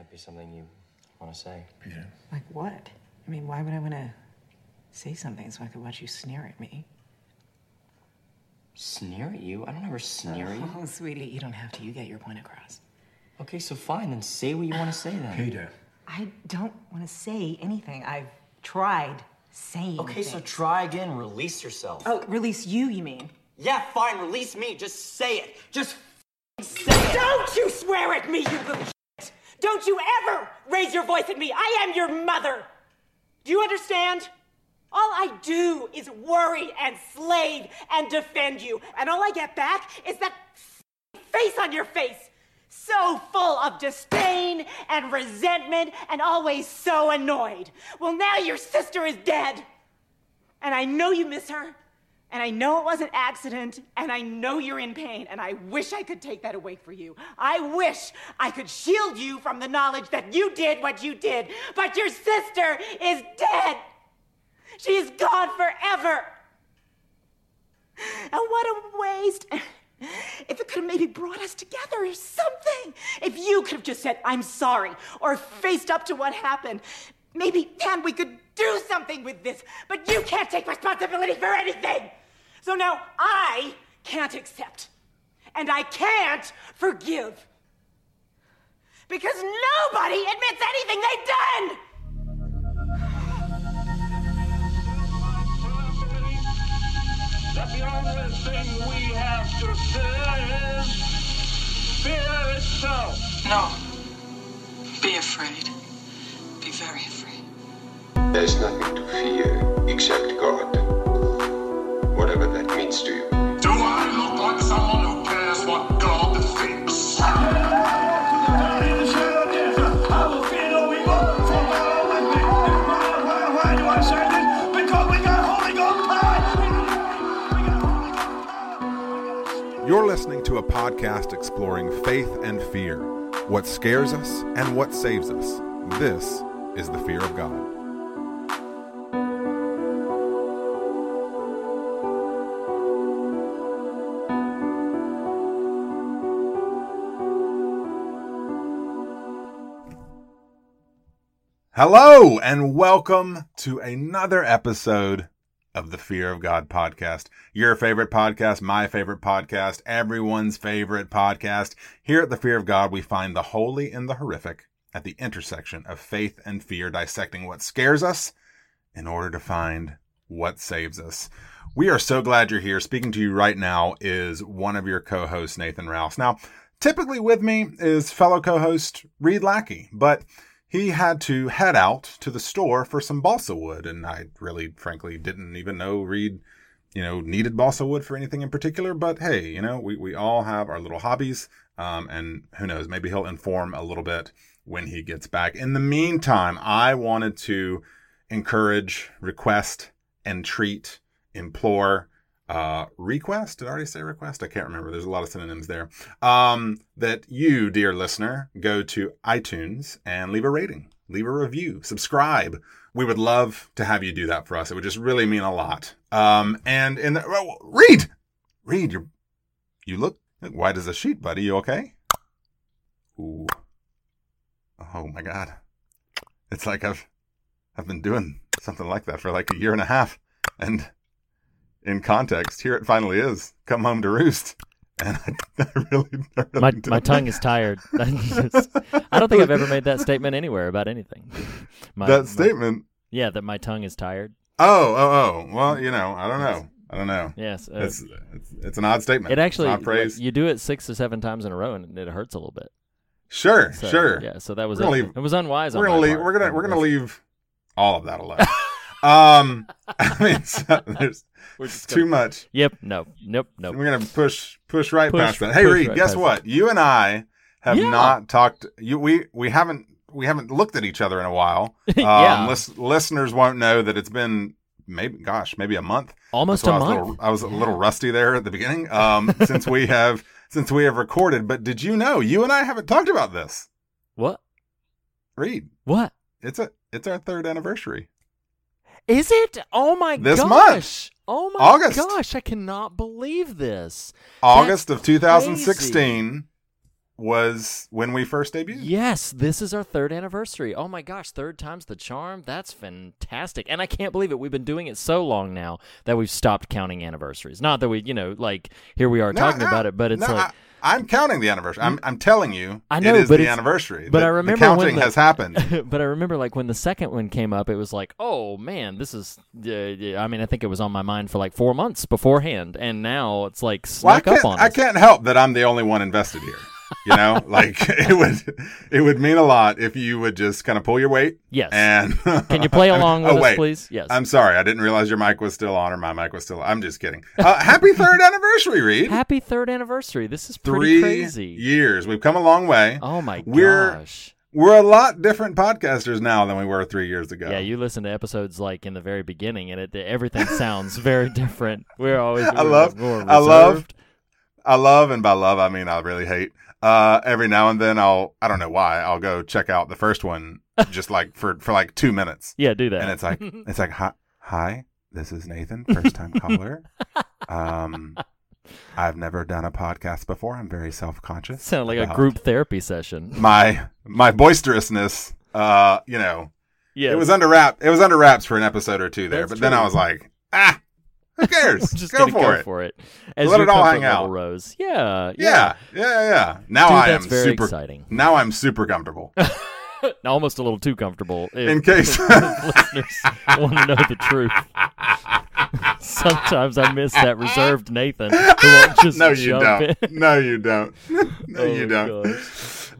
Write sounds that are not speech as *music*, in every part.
Might be something you want to say. Peter. Like what? I mean, why would I want to say something so I could watch you sneer at me? Sneer at you? I don't ever sneer at you. Oh, sweetie, you don't have to. You get your point across. Okay, so fine, then say what you want to say then. Peter. I don't want to say anything. I've tried saying. Okay, so try again. Release yourself. oh, release you. You mean? Yeah, fine. Release me. Just say it. Just f***ing say it. Don't you swear at me, you little shit! Don't you ever raise your voice at me! I am your mother! Do you understand? All I do is worry and slave and defend you, and all I get back is that face on your face! So full of disdain and resentment and always so annoyed. Well, now your sister is dead. And I know you miss her. And I know it was an accident, and I know you're in pain, and I wish I could take that away for you. I wish I could shield you from the knowledge that you did what you did, but your sister is dead. She's gone forever. And what a waste. If it could have maybe brought us together or something. If you could have just said, I'm sorry, or faced up to what happened. Maybe then we could do something with this. But you can't take responsibility for anything. So now I can't accept. And I can't forgive. Because nobody admits anything they've done. That the only thing we have to fear is fear itself. No. Be afraid. Be very afraid. There's nothing to fear except God. Whatever that means to you. Do I look like someone who cares what God thinks? You're listening to a podcast exploring faith and fear, what scares us and what saves us. This is the fear of God. Hello, and welcome to another episode of the Fear of God podcast. Your favorite podcast, my favorite podcast, everyone's favorite podcast. Here at the Fear of God, we find the holy and the horrific at the intersection of faith and fear, dissecting what scares us in order to find what saves us. We are so glad you're here. Speaking to you right now is one of your co-hosts, Nathan Rouse. Now, typically with me is fellow co-host Reed Lackey, but he had to head out to the store for some balsa wood, and I really, frankly, didn't even know Reed, you know, needed balsa wood for anything in particular. But hey, you know, we, we all have our little hobbies, um, and who knows, maybe he'll inform a little bit when he gets back. In the meantime, I wanted to encourage, request, entreat, implore, uh, request. Did I already say request? I can't remember. There's a lot of synonyms there. Um, that you, dear listener, go to iTunes and leave a rating, leave a review, subscribe. We would love to have you do that for us. It would just really mean a lot. Um, and in the, well, Reed, Reed. You, you look white as a sheet, buddy. You okay? Ooh. Oh my God. It's like I've, I've been doing something like that for like a year and a half. And in context, here it finally is. Come home to roost. *laughs* And I, I really, I really My my tongue is *laughs* tired. *laughs* I don't think I've ever made that statement anywhere about anything. My, that my- statement. yeah, that my tongue is tired. Oh, oh, oh. Well, you know, I don't know. I don't know. Yes, uh, It's, it's it's an odd statement. it actually It's an odd phrase. you do it six to seven times in a row and it hurts a little bit. sure, So, sure. Yeah, so that was We're leave- it was unwise. We're on gonna my leave. part. We're gonna we're gonna leave all of that alone. um, I mean, so there's We're just too gonna- much. Yep. No. Nope. Nope. We're gonna push push right Push- past that. Hey, Reed, right guess past what? You and I have Yeah. not talked. You we we haven't we haven't looked at each other in a while. *laughs* Um, Yeah. lis- listeners won't know that it's been maybe gosh maybe a month. Almost That's a why I was, month. little, I was a little rusty there at the beginning. Um, *laughs* since we have since we have recorded. But did you know you and I haven't talked about this? What? Reed, What? it's a it's our third anniversary. Is it? Oh my This gosh! month. Oh my August. gosh! I cannot believe this. August That's of 2016 was when we first debuted. Yes, this is our third anniversary. Oh my gosh, third time's the charm. That's fantastic. And I can't believe it. We've been doing it so long now that we've stopped counting anniversaries. Not that we, you know, like here we are No, talking no, about it, but it's no, like I, am counting the anniversary. I'm, I'm telling you, I know, it is but the it's- anniversary. but The- I remember the counting when the- has happened. *laughs* but I remember like when the second one came up, it was like, oh man, this is. Uh, yeah, I mean, I think it was on my mind for like four months beforehand, and now it's like Well, I snuck up can't, on us. I can't help that I'm the only one invested here. You know, like *laughs* it would, it would mean a lot if you would just kind of pull your weight. Yes. And Can you play *laughs* along with oh, us, wait. please? Yes. I'm sorry, I didn't realize your mic was still on or my mic was still. on. I'm just kidding. Uh, happy third anniversary, Reed. Happy third anniversary. This is pretty Three crazy. years. We've come a long way. Oh my We're- gosh. We're a lot different podcasters now than we were three years ago. Yeah, you listen to episodes like in the very beginning, and it everything *laughs* sounds very different. We're always I we're love- more I love- I love, and by love I mean I really hate. Uh, every now and then I'll, I don't know why, I'll go check out the first one *laughs* just like for for like two minutes, Yeah, do that. and it's like *laughs* it's like hi, hi, this is Nathan, first time caller. Um, I've never done a podcast before. I'm very self conscious. sound like a group therapy session. My my boisterousness, uh, you know, Yeah, it was under wrap. It was under wraps for an episode or two there, That's but then I was like, ah, who cares? just go for go it. for it. As Let it all hang out. rose. Yeah, Yeah, yeah, yeah. Now Dude, I am super exciting. Now I'm super comfortable. *laughs* Almost a little too comfortable. In case- *laughs* listeners want to know the truth. *laughs* Sometimes I miss that reserved Nathan who won't just no, you don't. No, you don't. no, Oh you don't.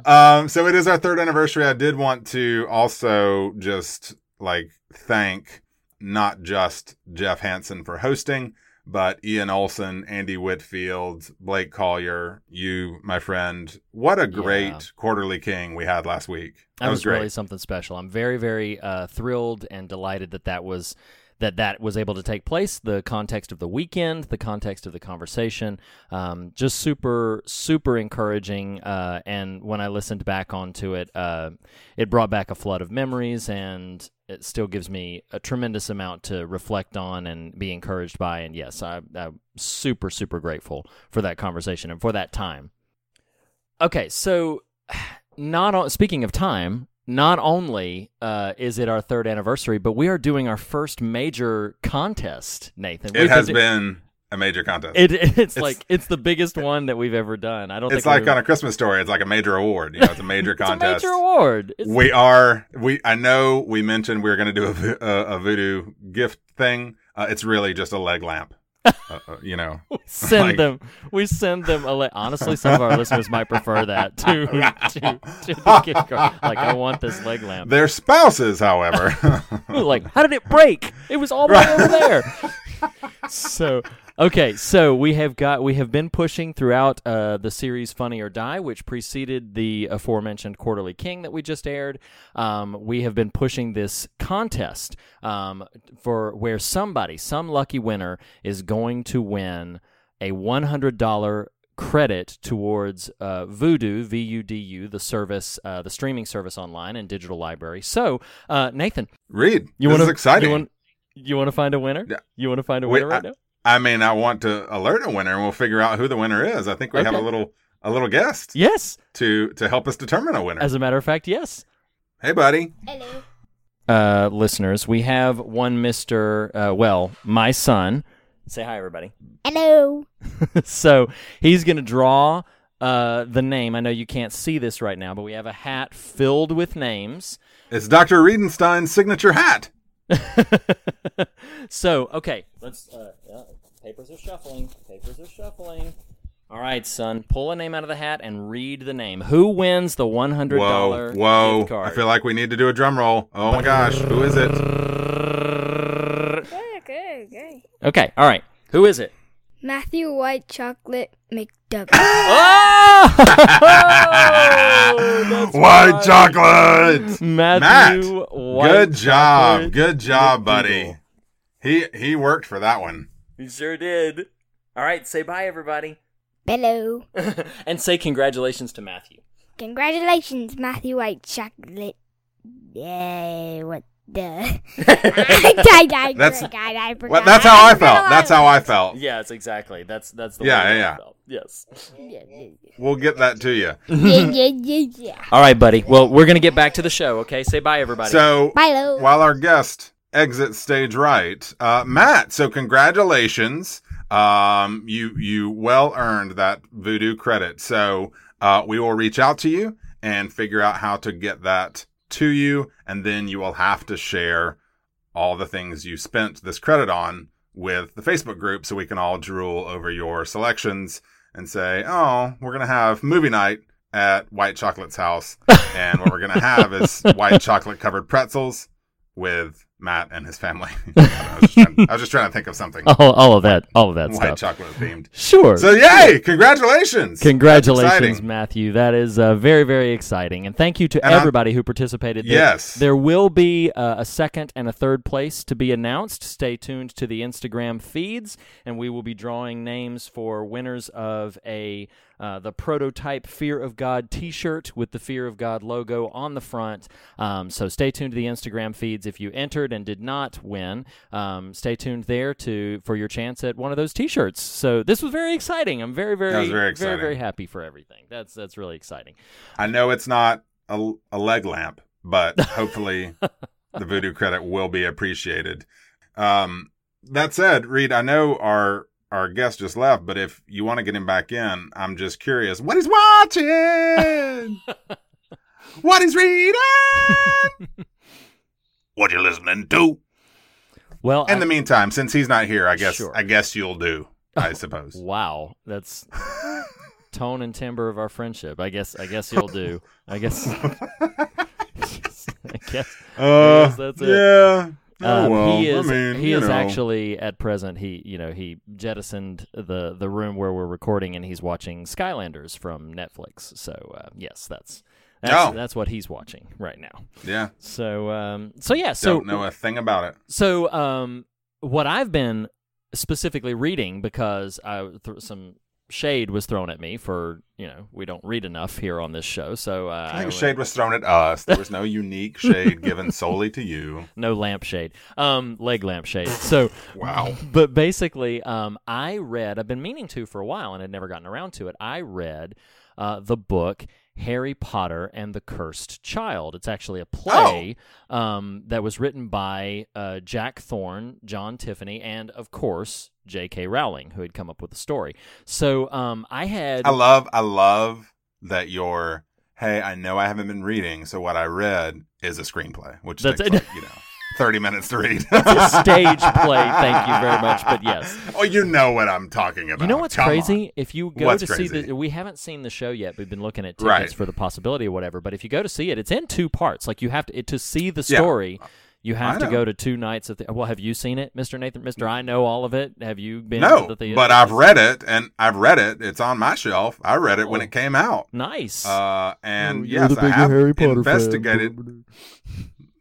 Um, so it is our third anniversary. I did want to also just like thank not just Jeff Hansen for hosting, but Ian Olson, Andy Whitfield, Blake Collier, you, my friend. What a great Yeah. quarterly king we had last week. That, That was, was great. really something special. I'm very, very uh, thrilled and delighted that that was that that was able to take place. The context of the weekend, the context of the conversation, um, just super, super encouraging. Uh, and when I listened back onto it, uh, it brought back a flood of memories, and it still gives me a tremendous amount to reflect on and be encouraged by. And yes, I, I'm super, super grateful for that conversation and for that time. Okay, so *sighs* not on, speaking of time, not only uh, is it our third anniversary, but we are doing our first major contest, Nathan. It We've has been a major contest. It, *laughs* it's, like it's the biggest one that we've ever done. I don't. it's like on a Christmas story. It's like a major award. You know, it's a major *laughs* it's a contest. major award. It's, We are. We. I know we mentioned we were going to do a, a, a Vudu gift thing. Uh, it's really just a leg lamp. Uh, uh, you know. *laughs* send like- them. We send them. A le- Honestly, some of our listeners might prefer that to *laughs* to, to the gift card. Like, I want this leg lamp. Their spouses, however. *laughs* like, how did it break? It was all the way over there. so, okay, so we have got we have been pushing throughout uh, the series Funny or Die, which preceded the aforementioned Quarterly King that we just aired. Um, we have been pushing this contest um, for where somebody, some lucky winner, is going to win a one hundred dollar credit towards uh, Vudu, V U D U, the service, uh, the streaming service online and digital library. So, uh, Nathan, Reed. you want to exciting. You want, you want to find a winner? Yeah. You want to find a Wait, winner right I- now? I may not want to alert a winner, and we'll figure out who the winner is. I think we have a little a little guest Yes. to to help us determine a winner. As a matter of fact, yes. hey, buddy. Hello. Uh, listeners, we have one Mister. Uh, well, my son. Say hi, everybody. Hello. *laughs* so he's going to draw uh, the name. I know you can't see this right now, but we have a hat filled with names. It's Dr. Riedenstein's signature hat. *laughs* so okay, let's. Uh, uh, papers are shuffling. Papers are shuffling. All right, son, pull a name out of the hat and read the name. Who wins the one hundred Whoa, dollar whoa! gift card? I feel like we need to do a drum roll. Oh my gosh, who is it? Okay, okay, okay. Okay, all right. Who is it? Matthew White Chocolate McDougal. *gasps* Oh, *laughs* that's White right. chocolate. Matthew Matt, White Good job, good job, McDougal. buddy. He he worked for that one. He sure did. All right, say bye, everybody, Hello. *laughs* and say congratulations to Matthew. Congratulations, Matthew White Chocolate. Yay, what Duh. *laughs* *laughs* I, I, That's- I. Well, that's how I felt. That's how I felt. Yes, exactly. That's that's the Yeah, way yeah, I yeah. felt. Yes. Yeah, yeah, We'll get that to you. *laughs* yeah. All right, buddy. Well, we're gonna get back to the show. Okay, say bye, everybody. So Bye, Lo. while our guest exits stage right, uh, Matt. So congratulations. Um, you you well earned that Vudu credit. So uh, we will reach out to you and figure out how to get that to you, and then you will have to share all the things you spent this credit on with the Facebook group, so we can all drool over your selections and say, "Oh, we're gonna have movie night." At White Chocolate's house, and what we're gonna have is *laughs* white chocolate covered pretzels with Matt and his family. *laughs* I, was just trying, I was just trying to think of something *laughs* all, all of that, all of that white stuff. chocolate themed. Sure. So yay! Congratulations! Congratulations. Matthew. That is uh, very, very exciting. And thank you to And I'm- everybody who participated. There, Yes. There will be uh, a second and a third place to be announced. Stay tuned to the Instagram feeds, and we will be drawing names for winners of a uh, the prototype Fear of God T-shirt with the Fear of God logo on the front. Um, so stay tuned to the Instagram feeds. If you entered and did not win, um, stay tuned there to for your chance at one of those T-shirts. So this was very exciting. I'm very, very, very very, very happy for everything. That's that's really exciting. I know it's not a, a leg lamp, but hopefully *laughs* the Vudu credit will be appreciated. Um, that said, Reed, I know our our guest just left, but if you want to get him back in, I'm just curious what he's watching, *laughs* what he's reading, *laughs* what you listening to. Well, In I- the meantime, since he's not here, I guess Sure. I guess you'll do. I suppose. wow, that's *laughs* tone and timbre of our friendship. I guess I guess you'll do. I guess. *laughs* I guess. Uh, guess that's it. yeah. Oh, Um, well, he is. I mean, he is know. actually at present. He, you know, he jettisoned the the room where we're recording, and he's watching Skylanders from Netflix. So uh, yes, that's that's Oh. that's what he's watching right now. Yeah. So um, so yeah, so Don't know a thing about it. so um, what I've been specifically reading because I th- some shade was thrown at me for you know we don't read enough here on this show. So uh, I think I- shade was thrown at us. There was no *laughs* unique shade given solely to you. no lampshade, um, leg lampshade. So *laughs* Wow. but basically, um, I read. I've been meaning to for a while and had never gotten around to it. I read uh, the book Harry Potter and the Cursed Child. It's actually a play um, that was written by uh, Jack Thorne, John Tiffany, and of course J.K. Rowling, who had come up with the story. So um, I had. I love I love that you're hey, I know I haven't been reading, so what I read is a screenplay, which That's takes like, *laughs* you know, thirty minutes to read. a stage play. Thank you very much. But yes, oh, you know what I'm talking about. You know what's Come crazy? on. If you go What's to see the, we haven't seen the show yet. We've been looking at tickets Right. for the possibility or whatever. But if you go to see it, it's in two parts. Like you have to it, to see the Yeah. story. You have to go to two nights of the. Well, have you seen it, Mister Nathan? Mister, I know all of it. Have you been? No, to the theater? but I've read it and I've read it. It's on my shelf. I read it when Oh. it came out. Nice. Uh, and you're yes, the I have Harry Potter fan. investigated. *laughs*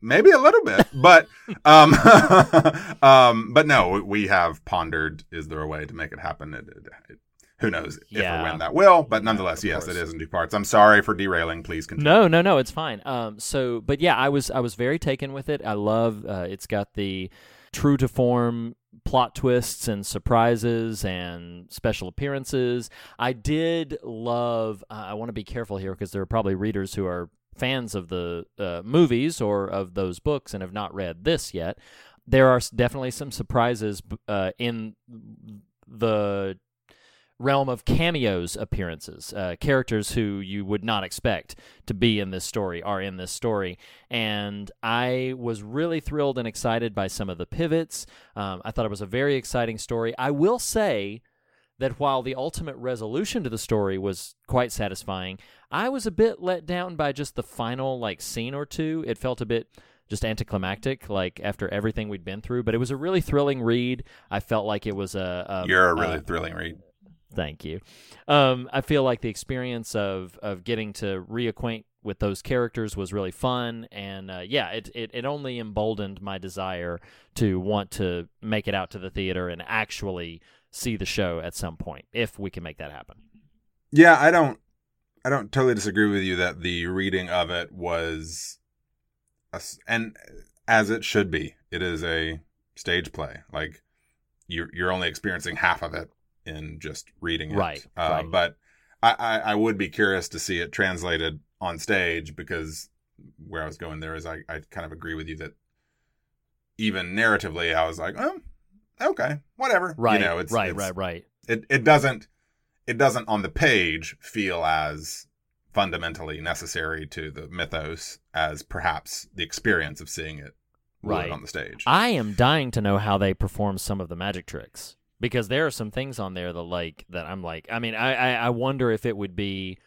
Maybe a little bit, but um, *laughs* um, but no, we have pondered. Is there a way to make it happen? It, it, it- who knows if or when that will? But nonetheless, of yes, course. it is in two parts. I'm sorry for derailing. Please continue. No, no, no, it's fine. Um, so, but yeah, I was I was very taken with it. I love uh, it's got the true to form plot twists and surprises and special appearances. I did love. Uh, I want to be careful here because there are probably readers who are fans of the uh, movies or of those books and have not read this yet. There are definitely some surprises uh, in the realm of cameos appearances. Uh, characters who you would not expect to be in this story are in this story. And I was really thrilled and excited by some of the pivots. Um, I thought it was a very exciting story. I will say that while the ultimate resolution to the story was quite satisfying, I was a bit let down by just the final like scene or two. It felt a bit just anticlimactic, like after everything we'd been through. But it was a really thrilling read. I felt like it was a, a You're a really a- thrilling read. Thank you. Um, I feel like the experience of of getting to reacquaint with those characters was really fun, and uh, yeah, it, it it only emboldened my desire to want to make it out to the theater and actually see the show at some point if we can make that happen. Yeah, I don't I don't totally disagree with you that the reading of it was a and as it should be. It is a stage play. Like you're you're only experiencing half of it in just reading it. Right, Uh, right. But I, I I would be curious to see it translated on stage because where I was going there is I I kind of agree with you that even narratively I was like oh okay whatever Right. you know it's right. it's- right. Right. it it doesn't it doesn't on the page feel as fundamentally necessary to the mythos as perhaps the experience of seeing it Right. on the stage. I am dying to know how they perform some of the magic tricks because there are some things on there that like that I'm like. I mean, I I, I wonder if it would be,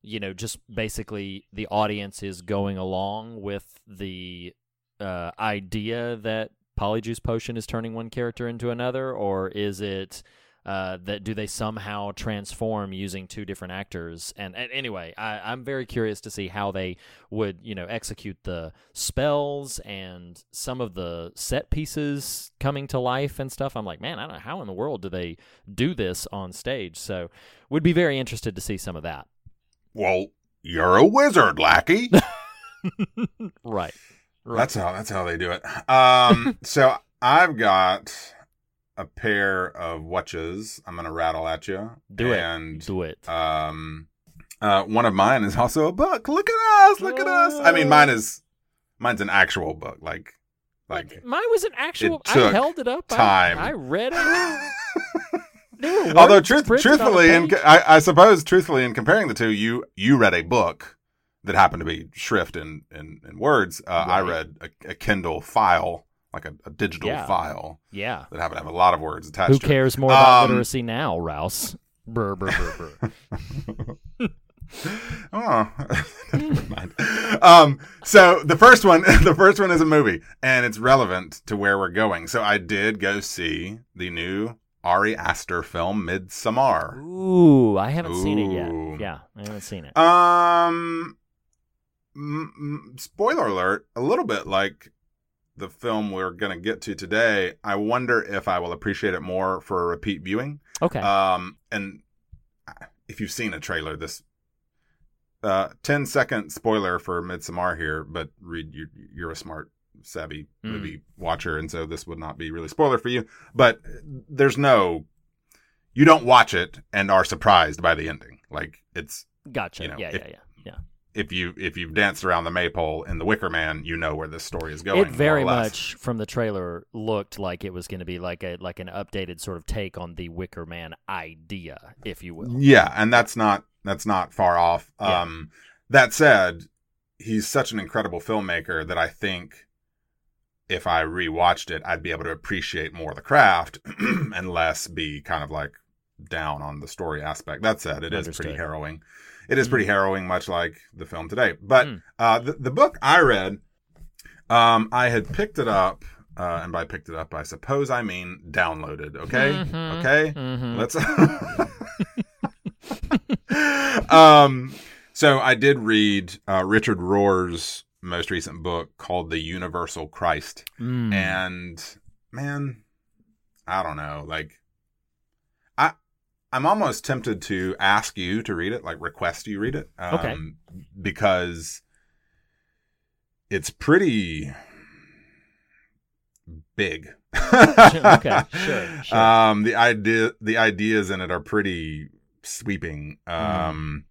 you know, just basically the audience is going along with the uh, idea that Polyjuice Potion is turning one character into another, or is it? Uh, that do they somehow transform using two different actors? And, and anyway, I, I'm very curious to see how they would, you know, execute the spells and some of the set pieces coming to life and stuff. I'm like, man, I don't know how in the world do they do this on stage. So, would be very interested to see some of that. well, you're a wizard, Lackey. *laughs* *laughs* Right. Right. That's how that's how they do it. Um, *laughs* so I've got a pair of watches. I'm gonna rattle at you. Do it. and do it. Um, uh, one of mine is also a book. Look at us! Look at us! I mean, mine is mine's an actual book. Like, like. Mine was an actual. It I held it up. I- time. I, read it. *laughs* Although, truth, printed on a truthfully, and. I, I suppose, truthfully, in comparing the two, you you read a book that happened to be shrift in in, in words. Uh, I read a, a Kindle file, like a, a digital Yeah. file yeah. that happened to have a lot of words attached. Who to it. cares more about Um, literacy now, Rouse? Brr, brr, brr, brr. *laughs* Oh, *laughs* never mind. Um, so the first one, *laughs* the first one is a movie, and it's relevant to where we're going. So I did go see the new Ari Aster film, Midsommar. Ooh, I haven't seen it yet. Yeah, I haven't seen it. Um, m- spoiler alert, a little bit like the film we're going to get to today. I wonder if I will appreciate it more for a repeat viewing. okay. Um, and if you've seen a trailer, this uh 10 second spoiler for Midsommar here, but Reed you you're a smart savvy Mm. movie watcher and so this would not be really spoiler for you, but there's no you don't watch it and are surprised by the ending. Like it's gotcha. you know, yeah, if- yeah, yeah, yeah. If you if you've danced around the maypole in The Wicker Man, you know where this story is going. It very more or less. much from the trailer looked like it was going to be like a like an updated sort of take on the Wicker Man idea, if you will. Yeah, and that's not that's not far off. Yeah. Um that said, he's such an incredible filmmaker that I think if I rewatched it, I'd be able to appreciate more the craft *clears throat* and less be kind of like down on the story aspect. That said, it is pretty harrowing. It is pretty harrowing, much like the film today. But Mm. uh, the, the book I read, um, I had picked it up, uh, and by picked it up, I suppose I mean downloaded. Okay, Mhm. okay. Mhm. Let's. *laughs* um. So I did read uh, Richard Rohr's most recent book called The Universal Christ, Mm. and man, I don't know. Like, I'm almost tempted to ask you to read it, like request you read it, um, Okay. because it's pretty big. *laughs* okay, *laughs* sure, sure. Um, the idea, the ideas in it are pretty sweeping. Um,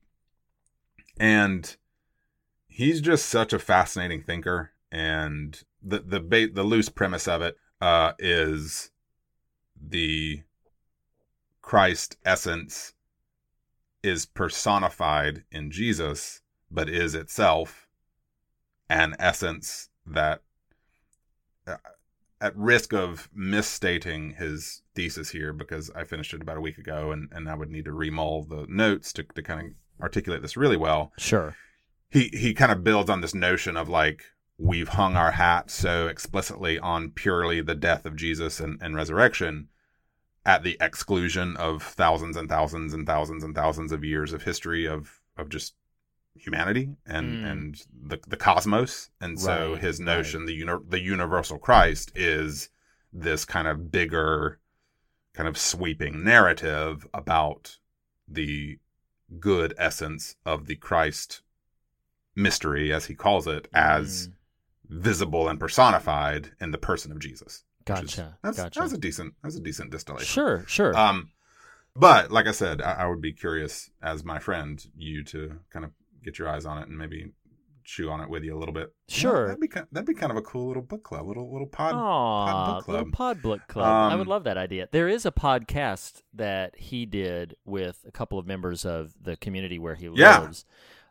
and he's just such a fascinating thinker. And the the ba- the loose premise of it uh, is the Christ essence is personified in Jesus, but is itself an essence that uh, at risk of misstating his thesis here because I finished it about a week ago and, and I would need to remull the notes to, to kind of articulate this really well. Sure. He he kind of builds on this notion of like we've hung our hat so explicitly on purely the death of Jesus and, and resurrection at the exclusion of thousands and thousands and thousands and thousands of years of history of of just humanity and Mm. and the the cosmos and so Right, his notion the uni- the universal christ is this kind of bigger kind of sweeping narrative about the good essence of the christ mystery as he calls it as Mm. visible and personified in the person of Jesus. Which is- Gotcha, That's, gotcha. that's a decent. That's a decent distillation. Sure, sure. Um, but like I said, I, I would be curious as my friend you to kind of get your eyes on it and maybe chew on it with you a little bit. Sure. that'd be ki- that'd be kind of a cool little book club, little little pod, Aw, pod book little club. pod book club. I would Um, love that idea. There is a podcast that he did with a couple of members of the community where he Yeah. lives.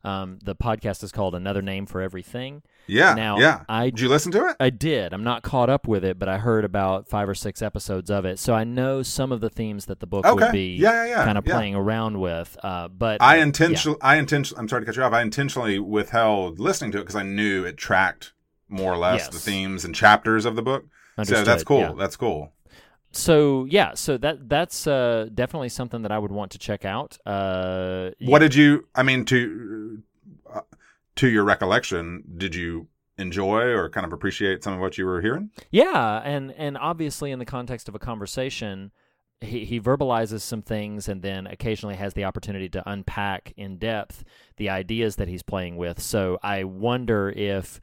Um, the podcast is called Another Name for Everything. Yeah, Now, yeah. I Did you listen to it? I did. I'm not caught up with it, but I heard about five or six episodes of it, so I know some of the themes that the book Okay. would be Yeah, yeah, yeah, kind of yeah. playing around with. Uh, but I intentionally, I intentionally, I'm sorry to cut you off. I intentionally withheld listening to it because I knew it tracked more or less Yes. the themes and chapters of the book. So that's cool. yeah. That's cool. So yeah, so that that's uh, definitely something that I would want to check out. Uh, What did you? I mean, to to your recollection, did you enjoy or kind of appreciate some of what you were hearing? Yeah, and and obviously in the context of a conversation, he he verbalizes some things and then occasionally has the opportunity to unpack in depth the ideas that he's playing with. So I wonder if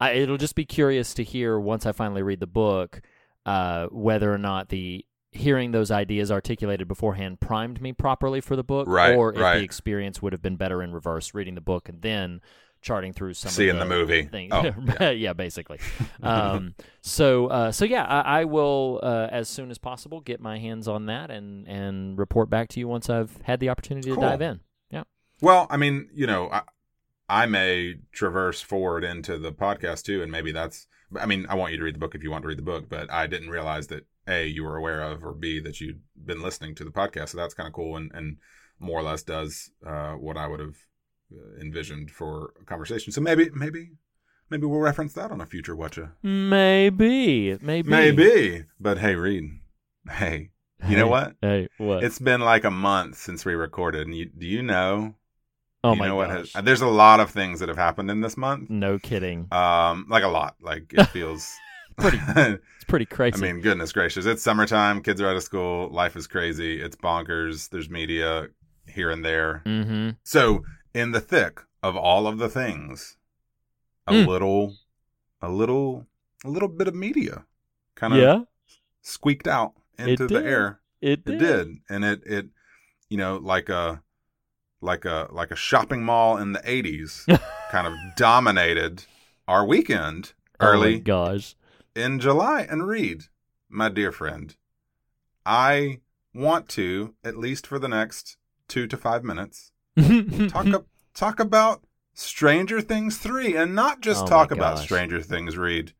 I, it'll just be curious to hear once I finally read the book uh, whether or not the hearing those ideas articulated beforehand primed me properly for the book, Right, or if right. the experience would have been better in reverse, reading the book and then charting through some Seeing of the the, movie. things. Oh, *laughs* yeah. basically. Um, *laughs* so, uh, so yeah, I, I will uh, as soon as possible get my hands on that and and report back to you once I've had the opportunity Cool. to dive in. Yeah. Well, I mean, you know, I, I may traverse forward into the podcast too, and maybe that's. I mean, I want you to read the book if you want to read the book, but I didn't realize that a you were aware of, or b that you'd been listening to the podcast. So that's kind of cool, and and more or less does uh, what I would have envisioned for a conversation. So maybe, maybe, maybe we'll reference that on a future whatcha. Maybe, maybe, Maybe, but hey, Reed, hey, you know what? Hey, what? It's been like a month since we recorded, and you, do you know? oh you my know what gosh! has, there's a lot of things that have happened in this month. no kidding. Um, like a lot. Like it *laughs* feels Pretty *laughs* It's pretty crazy. I mean, goodness gracious! It's summertime. Kids are out of school. Life is crazy. It's bonkers. There's media here and there. mm-hmm. So, in the thick of all of the things, a Mm. little, a little, a little bit of media kind of Yeah, squeaked out into the air. it It did. did, and it it you know like a like a like a shopping mall in the '80s *laughs* kind of dominated our weekend Oh early gosh. in July. And Reed, my dear friend, I want to at least for the next two to five minutes talk up, talk about Stranger Things three, and not just Oh talk about. Stranger Things, Reed,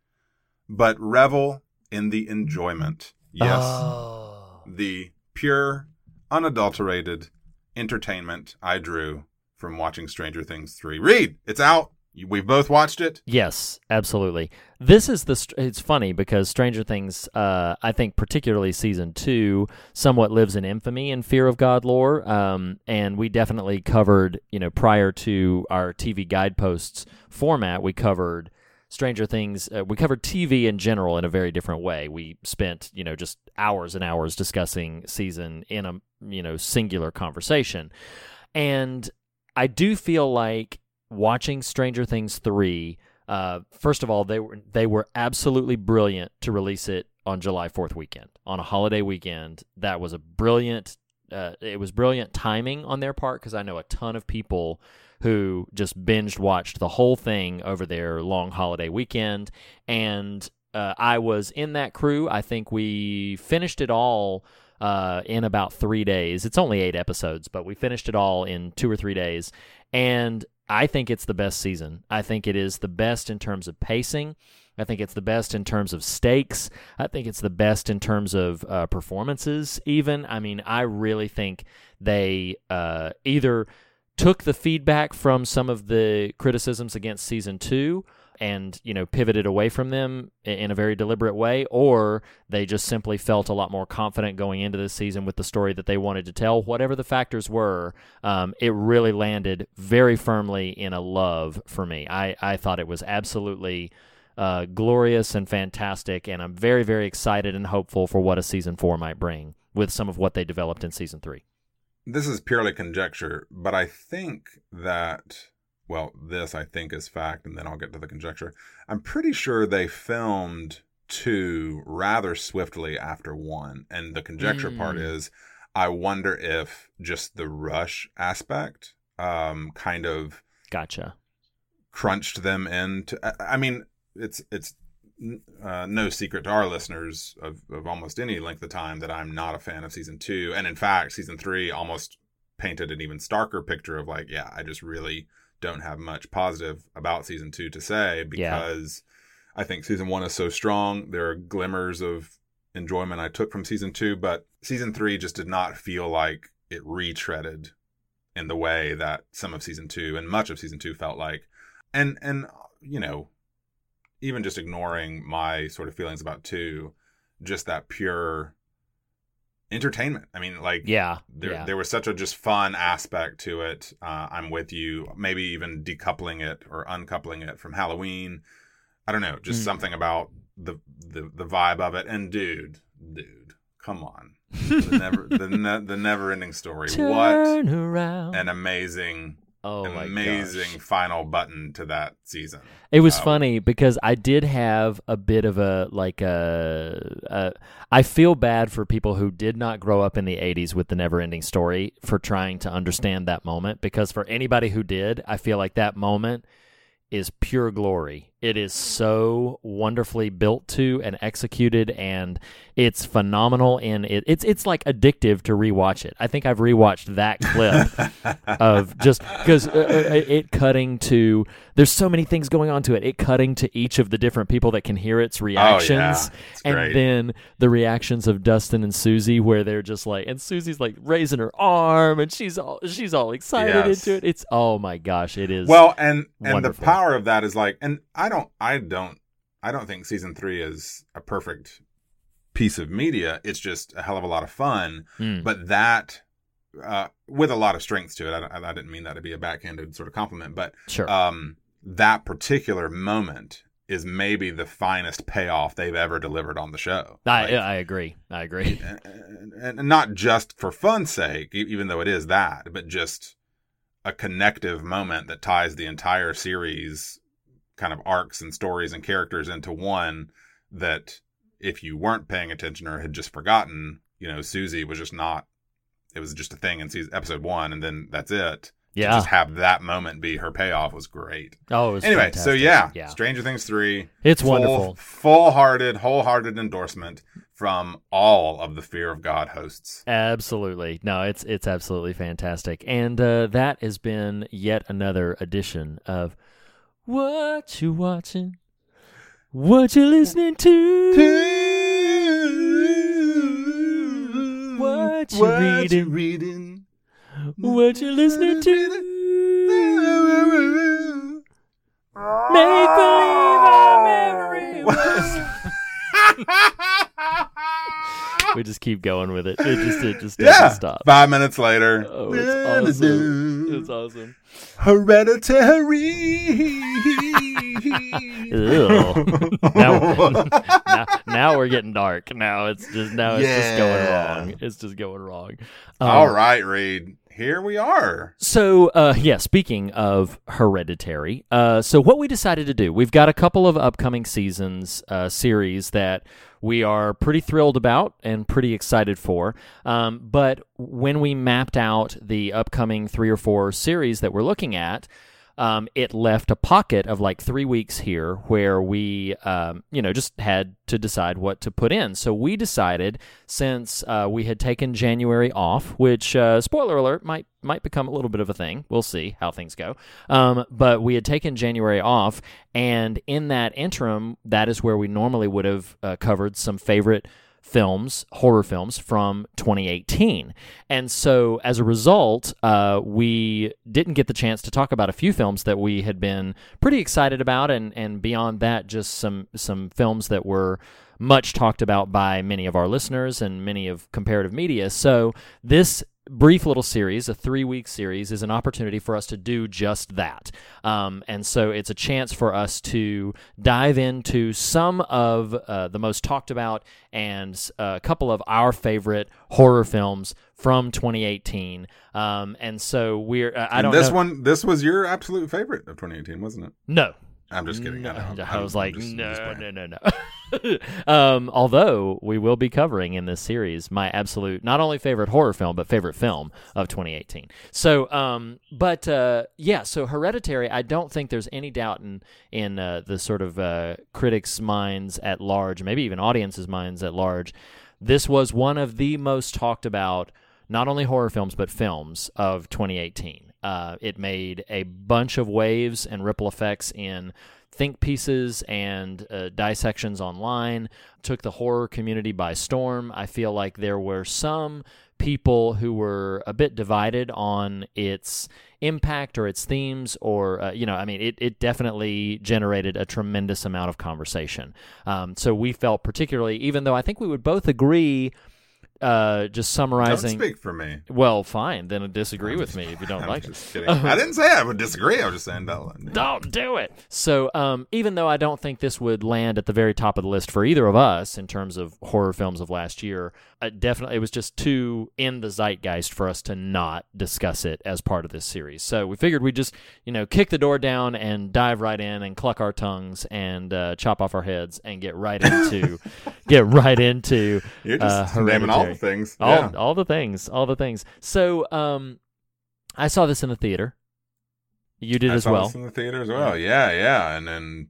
but revel in the enjoyment. Yes Oh. the pure, unadulterated entertainment I drew from watching Stranger Things 3. Reed, it's out. We've both watched it. Yes, absolutely. This is the. It's funny because Stranger Things, uh, I think, particularly season two, somewhat lives in infamy in Fear of God lore. Um, and we definitely covered, you know, prior to our TV guideposts format, we covered Stranger Things. Uh, we covered TV in general in a very different way. We spent, you know, just hours and hours discussing season in a, you know, singular conversation. And I do feel like watching Stranger Things 3 uh, first of all they were they were absolutely brilliant to release it on July 4th weekend on a holiday weekend that was a brilliant uh, it was brilliant timing on their part because I know a ton of people who just binged watched the whole thing over their long holiday weekend and uh, I was in that crew I think we finished it all uh, in about three days. It's only eight episodes, but we finished it all in two or three days. And I think it's the best season. I think it is the best in terms of pacing. I think it's the best in terms of stakes. I think it's the best in terms of uh, performances, even. I mean, I really think they uh, either took the feedback from some of the criticisms against season two and you know pivoted away from them in a very deliberate way or they just simply felt a lot more confident going into this season with the story that they wanted to tell. Whatever the factors were um, it really landed very firmly in a love for me. I, I thought it was absolutely uh, glorious and fantastic and i'm very very excited and hopeful for what a season four might bring with some of what they developed in season three. This is purely conjecture, but I think that well, this I think is fact, and then I'll get to the conjecture. I'm pretty sure they filmed two rather swiftly after one. And the conjecture part Mm. is I wonder if just the rush aspect um, kind of Gotcha. crunched them into. I- I mean, it's it's uh, no secret to our listeners of, of almost any length of time that I'm not a fan of season two, and in fact, season three almost painted an even starker picture of like, yeah, I just really don't have much positive about season two to say because I think season one is so strong. There are glimmers of enjoyment I took from season two, but season three just did not feel like it retreaded in the way that some of season two and much of season two felt like. And and you know, even just ignoring my sort of feelings about two, just that pure entertainment. I mean, like Yeah. there yeah. there was such a just fun aspect to it. Uh, I'm with you. Maybe even decoupling it or uncoupling it from Halloween. I don't know, just Mm. something about the, the the vibe of it. And dude, dude, come on, *laughs* the never the, ne- the never ending story. what around. an amazing, oh amazing final button to that season. It was Um, funny because I did have a bit of a like a, a I feel bad for people who did not grow up in the 80s with the never ending story for trying to understand that moment because for anybody who did, I feel like that moment is pure glory. It is so wonderfully built to and executed and it's phenomenal and it, it's it's like addictive to rewatch it. I think I've rewatched that clip *laughs* of just because uh, uh, it cutting to there's so many things going on to it it cutting to each of the different people that can hear its reactions It's and great. then the reactions of Dustin and Suzie where they're just like and Suzie's like raising her arm and she's all she's all excited Yes. into it it's oh my gosh it is well and and wonderful. the power of that is like and i don't i don't i don't think season three is a perfect piece of media. It's just a hell of a lot of fun Mm. but that uh with a lot of strength to it I, I didn't mean that to be a backhanded sort of compliment but sure. um that particular moment is maybe the finest payoff they've ever delivered on the show. I Like, I agree. I agree. and, and not just for fun's sake, even though it is that, but just a connective moment that ties the entire series kind of arcs and stories and characters into one that if you weren't paying attention or had just forgotten, you know, Suzie was just not it was just a thing in season episode one and then that's it. To yeah just have that moment be her payoff was great. oh was anyway, so yeah, yeah Stranger Things 3 it's full, wonderful full-hearted, wholehearted endorsement from all of the Fear of God hosts. Absolutely. No, it's it's absolutely fantastic. And uh, that has been yet another edition of What You Watching? What You Listening to? What You Reading? reading? What You Listening to? Make believe I'm everywhere. we just keep going with it. It just it just doesn't Yeah. stop. Five minutes later. Oh, it's awesome. It's awesome. Hereditary. *laughs* Now, *laughs* now, now we're getting dark. Now it's just now it's just going wrong. It's just going wrong. Um, All right, Reed. Here we are. So, uh, yeah, speaking of hereditary, uh, so what we decided to do, we've got a couple of upcoming seasons, uh, series that we are pretty thrilled about and pretty excited for. Um, but when we mapped out the upcoming three or four series that we're looking at, um, it left a pocket of like three weeks here where we, um, you know, just had to decide what to put in. So we decided, since uh, we had taken January off, which uh, spoiler alert might might become a little bit of a thing. We'll see how things go. Um, but we had taken January off, and in that interim, that is where we normally would have uh, covered some favorite films, horror films from 2018. And so as a result, uh, we didn't get the chance to talk about a few films that we had been pretty excited about, and, and beyond that, just some, some films that were much talked about by many of our listeners and many of comparative media. So this brief little series, a three week series, is an opportunity for us to do just that. Um, and so it's a chance for us to dive into some of uh, the most talked about and uh, a couple of our favorite horror films from 2018. Um, and so we're, uh, I don't this know. one, this was your absolute favorite of 2018, wasn't it? No. I'm just kidding. No, I. I was like, just- no, just no, playing. no, no. *laughs* um, although we will be covering in this series my absolute, not only favorite horror film, but favorite film of 2018. So, um, but uh, yeah, so Hereditary, I don't think there's any doubt in in uh, the sort of uh, critics' minds at large, maybe even audiences' minds at large. This was one of the most talked about not only horror films but films of 2018. Uh, it made a bunch of waves and ripple effects in think pieces and uh, dissections online. Took the horror community by storm. I feel like there were some people who were a bit divided on its impact or its themes or uh, you know i mean it, it definitely generated a tremendous amount of conversation um, so we felt particularly even though i think we would both agree uh, just Don't summarizing speak for me. well, fine. Then disagree with me if you *laughs* don't I'm like just it. kidding. I didn't say I would disagree. I was just saying that. Don't do it. So, um, even though I don't think this would land at the very top of the list for either of us in terms of horror films of last year, uh, definitely it was just too in the zeitgeist for us to not discuss it as part of this series. So we figured we'd just, you know, kick the door down and dive right in and cluck our tongues and uh, chop off our heads and get right into, *laughs* get right into. You're just uh, naming all the things. All, Yeah. all the things, all the things. So, um, I saw this in the theater. You did I as saw well. this in the theater as well. Yeah, yeah, and then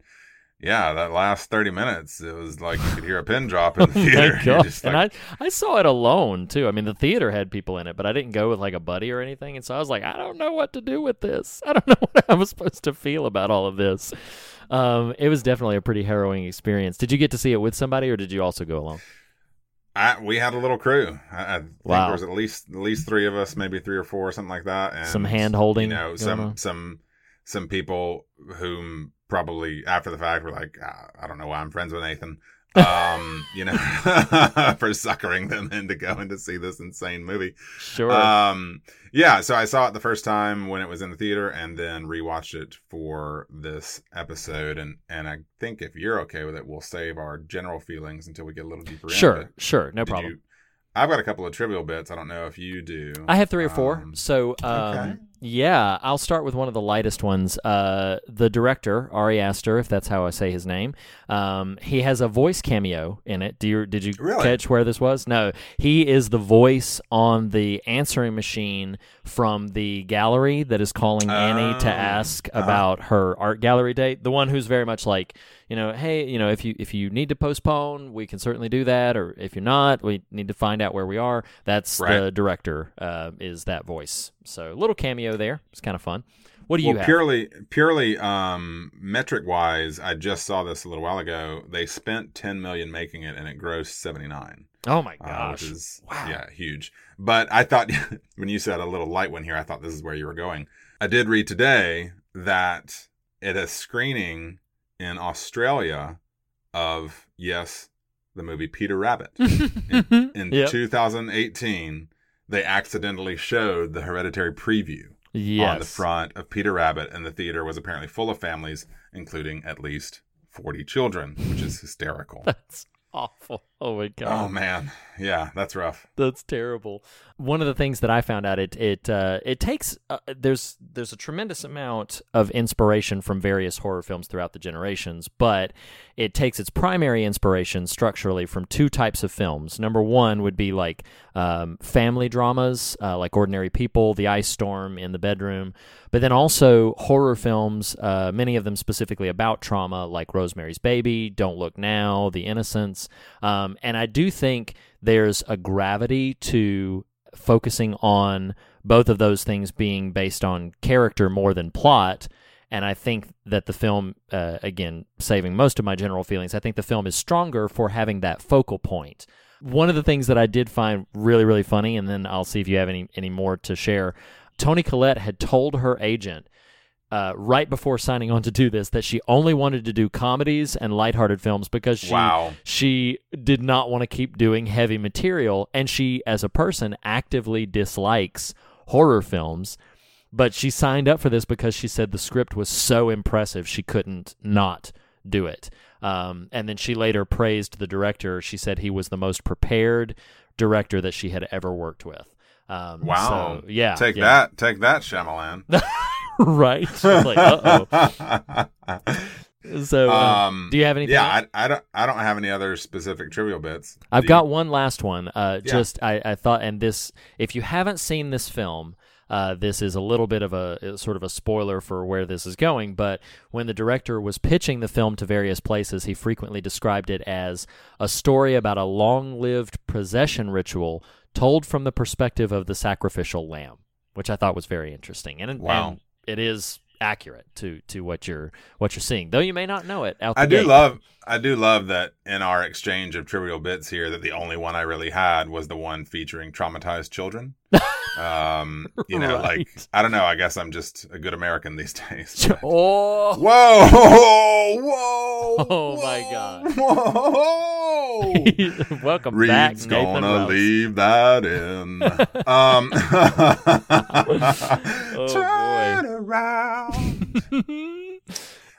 yeah, that last thirty minutes, it was like you could hear a pin drop in the *laughs* theater. *laughs* You're God. just and I, I saw it alone too. I mean, the theater had people in it, but I didn't go with like a buddy or anything. And so I was like, I don't know what to do with this. *laughs* I don't know what I was supposed to feel about all of this. Um, it was definitely a pretty harrowing experience. Did you get to see it with somebody, or did you also go alone? I, we had a little crew. I, I think Wow. there was at least at least three of us, maybe three or four, something like that. And Some hand-holding You know, some on? some some people whom probably after the fact were like, "Ah, I don't know why I'm friends with Nathan. Um, you know, *laughs* for suckering them into going to see this insane movie. Sure. Um, yeah, so I saw it the first time when it was in the theater, and then rewatched it for this episode. And and I think if you're okay with it, we'll save our general feelings until we get a little deeper. into sure, it. sure, no problem. you- I've got a couple of trivial bits. I don't know if you do. I have three or four. Um, so, um, okay. Yeah, I'll start with one of the lightest ones. Uh, the director, Ari Aster, if that's how I say his name, um, he has a voice cameo in it. Do you did you Really? catch where this was? No, he is the voice on the answering machine from the gallery that is calling Annie to Oh, ask uh-huh. about her art gallery date. The one who's very much like, you know, hey, you know, if you if you need to postpone, we can certainly do that, or if you're not, we need to find out where we are. That's Right. the director uh, is that voice. So a little cameo there. It's kind of fun. What do you well, have? purely purely um, metric wise, I just saw this a little while ago. They spent 10 million making it, and it grossed 79. oh my uh, gosh! which is Wow. yeah huge. But I thought *laughs* when you said a little light one here, I thought this is where you were going. I did read today that at a screening in Australia of yes, the movie Peter Rabbit *laughs* in, in Yep. 2018, they accidentally showed the Hereditary preview yes. on the front of Peter Rabbit, and the theater was apparently full of families, including at least 40 children, which is hysterical. *laughs* That's awful. Oh my god. oh man, yeah, that's rough. That's terrible. One of the things that I found out it it uh, it takes uh, there's there's a tremendous amount of inspiration from various horror films throughout the generations, but it takes its primary inspiration structurally from two types of films. Number one would be like um, family dramas, uh, like Ordinary People, The Ice Storm, In the Bedroom, but then also horror films, uh, many of them specifically about trauma, like Rosemary's Baby, Don't Look Now, The Innocents. Um, and I do think there's a gravity to focusing on both of those things being based on character more than plot. And I think that the film, uh, again, saving most of my general feelings, I think the film is stronger for having that focal point. One of the things that I did find really, really funny, and then I'll see if you have any, any more to share. Toni Collette had told her agent uh, right before signing on to do this that she only wanted to do comedies and lighthearted films because she Wow. she did not want to keep doing heavy material and she as a person actively dislikes horror films but she signed up for this because she said the script was so impressive she couldn't not do it um, and then she later praised the director she said he was the most prepared director that she had ever worked with um, Wow. so, yeah Take yeah. that. Take that, Shyamalan. *laughs* *laughs* right like uh-oh so uh, um, do you have anything Yeah. I, I don't. I don't have any other specific trivial bits. I've Do got you? one last one. Uh, Yeah. Just I, I thought, and this, if you haven't seen this film, uh, this is a little bit of a uh, sort of a spoiler for where this is going. But when the director was pitching the film to various places, he frequently described it as a story about a long-lived possession ritual told from the perspective of the sacrificial lamb, which I thought was very interesting. And, Wow. and it is accurate to to what you're what you're seeing, though you may not know it. I do gate. love. I do love that in our exchange of trivial bits here, that the only one I really had was the one featuring traumatized children. *laughs* um, you know, like I don't know. I guess I'm just a good American these *laughs* days. but- *laughs* Oh, Whoa! Whoa! *laughs* Oh, my God. Whoa! welcome Reed's back, Nathan gonna leave that in. um, Oh, turn around.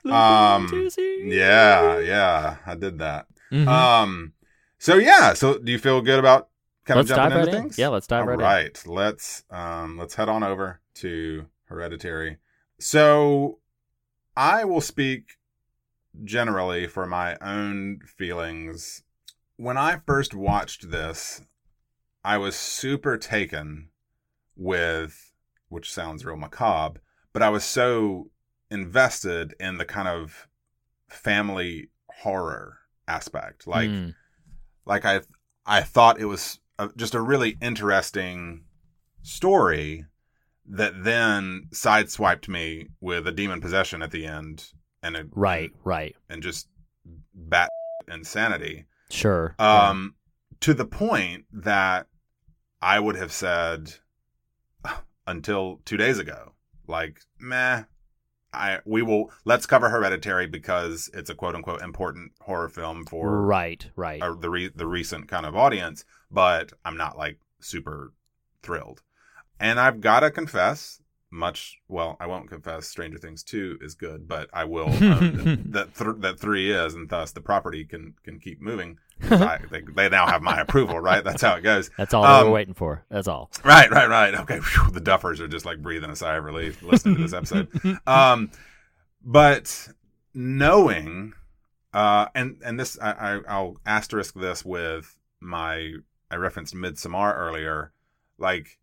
Look Um. Yeah, yeah, I did that. Mhm. Um, so yeah, so do you feel good about kind Let's dive right in. things? Yeah, let's dive All right in. right, let's um, let's head on over to Hereditary. So I will speak generally for my own feelings. When I first watched this, I was super taken with, which sounds real macabre, but I was so invested in the kind of family horror aspect. Like, Mm. like I, I thought it was a, just a really interesting story that then sideswiped me with a demon possession at the end and a, Right, right. and just bat insanity Sure. um to the point that i would have said until 2 days ago like meh i we will let's cover hereditary because it's a quote unquote important horror film for right, right. uh, the re- the recent kind of audience but i'm not like super thrilled and i've got to confess much well i won't confess stranger things 2 is good but i will own *laughs* that th- that 3 is and thus the property can can keep moving I, they, they now have my approval right that's how it goes *laughs* That's all Um, were waiting for. That's all. Right, right, right. Okay, Phew, the Duffers are just like breathing a sigh of relief listening to this episode. *laughs* um, but knowing, uh, and and this, I, I, I'll asterisk this with my. I referenced Midsommar earlier. Like,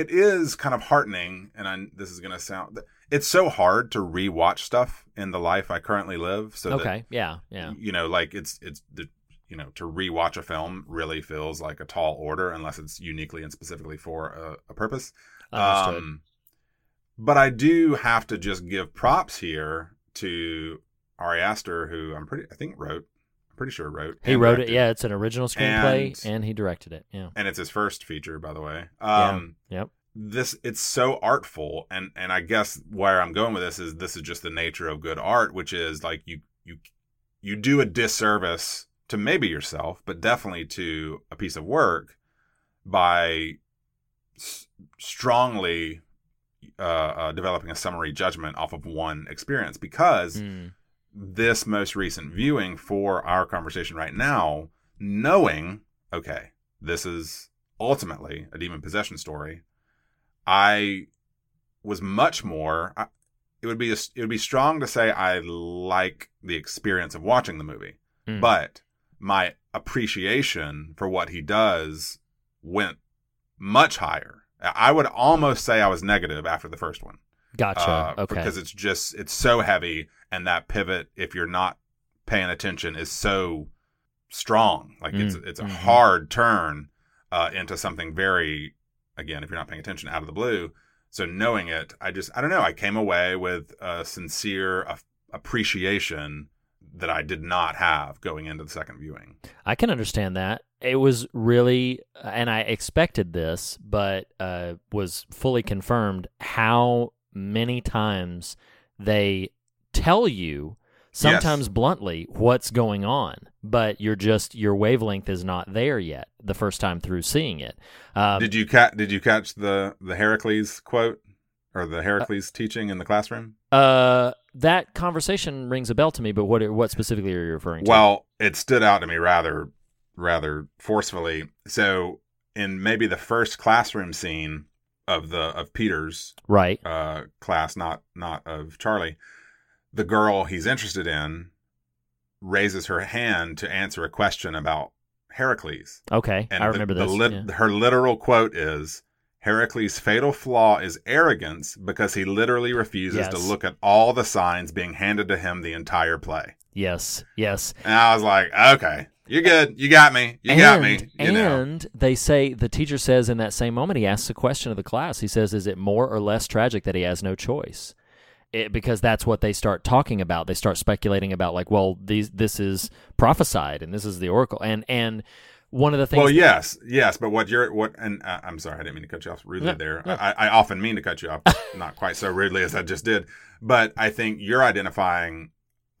it is kind of heartening, and I, this is gonna sound. It's so hard to rewatch stuff in the life I currently live. So that okay. Yeah, yeah. you know like it's it's the you know to rewatch a film really feels like a tall order unless it's uniquely and specifically for a, a purpose Understood. um but i do have to just give props here to ari aster who i'm pretty i think wrote pretty sure wrote he wrote it. Yeah, it's an original screenplay, And- and, he directed it. Yeah. and it's his first feature by the way Yeah. um Yep. this it's so artful and and i guess where i'm going with this is this is just the nature of good art which is like you you you do a disservice to maybe yourself but definitely to a piece of work by s- strongly uh, uh, developing a summary judgment off of one experience because Mm. This most recent viewing for our conversation right now, knowing, okay, this is ultimately a demon possession story, I was much more. I, it would be a, it would be strong to say I like the experience of watching the movie, Mm. but my appreciation for what he does went much higher. I would almost say I was negative after the first one. Gotcha. Uh, okay. Because it's just it's so heavy, and that pivot, if you're not paying attention, is so strong. Like it's Mm, it's a mhm. hard turn uh, into something very, again, if you're not paying attention, out of the blue. So knowing it, I just I don't know. I came away with a sincere a- appreciation that I did not have going into the second viewing. I can understand that. It was really, and I expected this, but uh, was fully confirmed how many times they tell you sometimes bluntly what's going on, but you're just your wavelength is not there yet the first time through seeing it. Um, did you catch Did you catch the the Heracles quote or the Heracles teaching in the classroom? uh, that conversation rings a bell to me, but what what specifically are you referring to? Well, it stood out to me rather rather forcefully. So in maybe the first classroom scene of the of Peter's right. uh, class, not not of Charlie, the girl he's interested in raises her hand to answer a question about Heracles. Okay, And I the- remember the this. lit- yeah. Her literal quote is Heracles' fatal flaw is arrogance because he literally refuses to look at all the signs being handed to him the entire play. Yes, yes. And I was like, okay, you're good. You got me. You got me. You and know. they say the teacher says in that same moment he asks a question of the class. He says, "Is it more or less tragic that he has no choice?" It, because that's what they start talking about. They start speculating about like, well, these this is prophesied and this is the oracle, and and one of the things. Well, yes, yes, but what you're what, and uh, I'm sorry, I didn't mean to cut you off rudely No, there. no. I, I often mean to cut you off, not quite so rudely as I just did. But I think you're identifying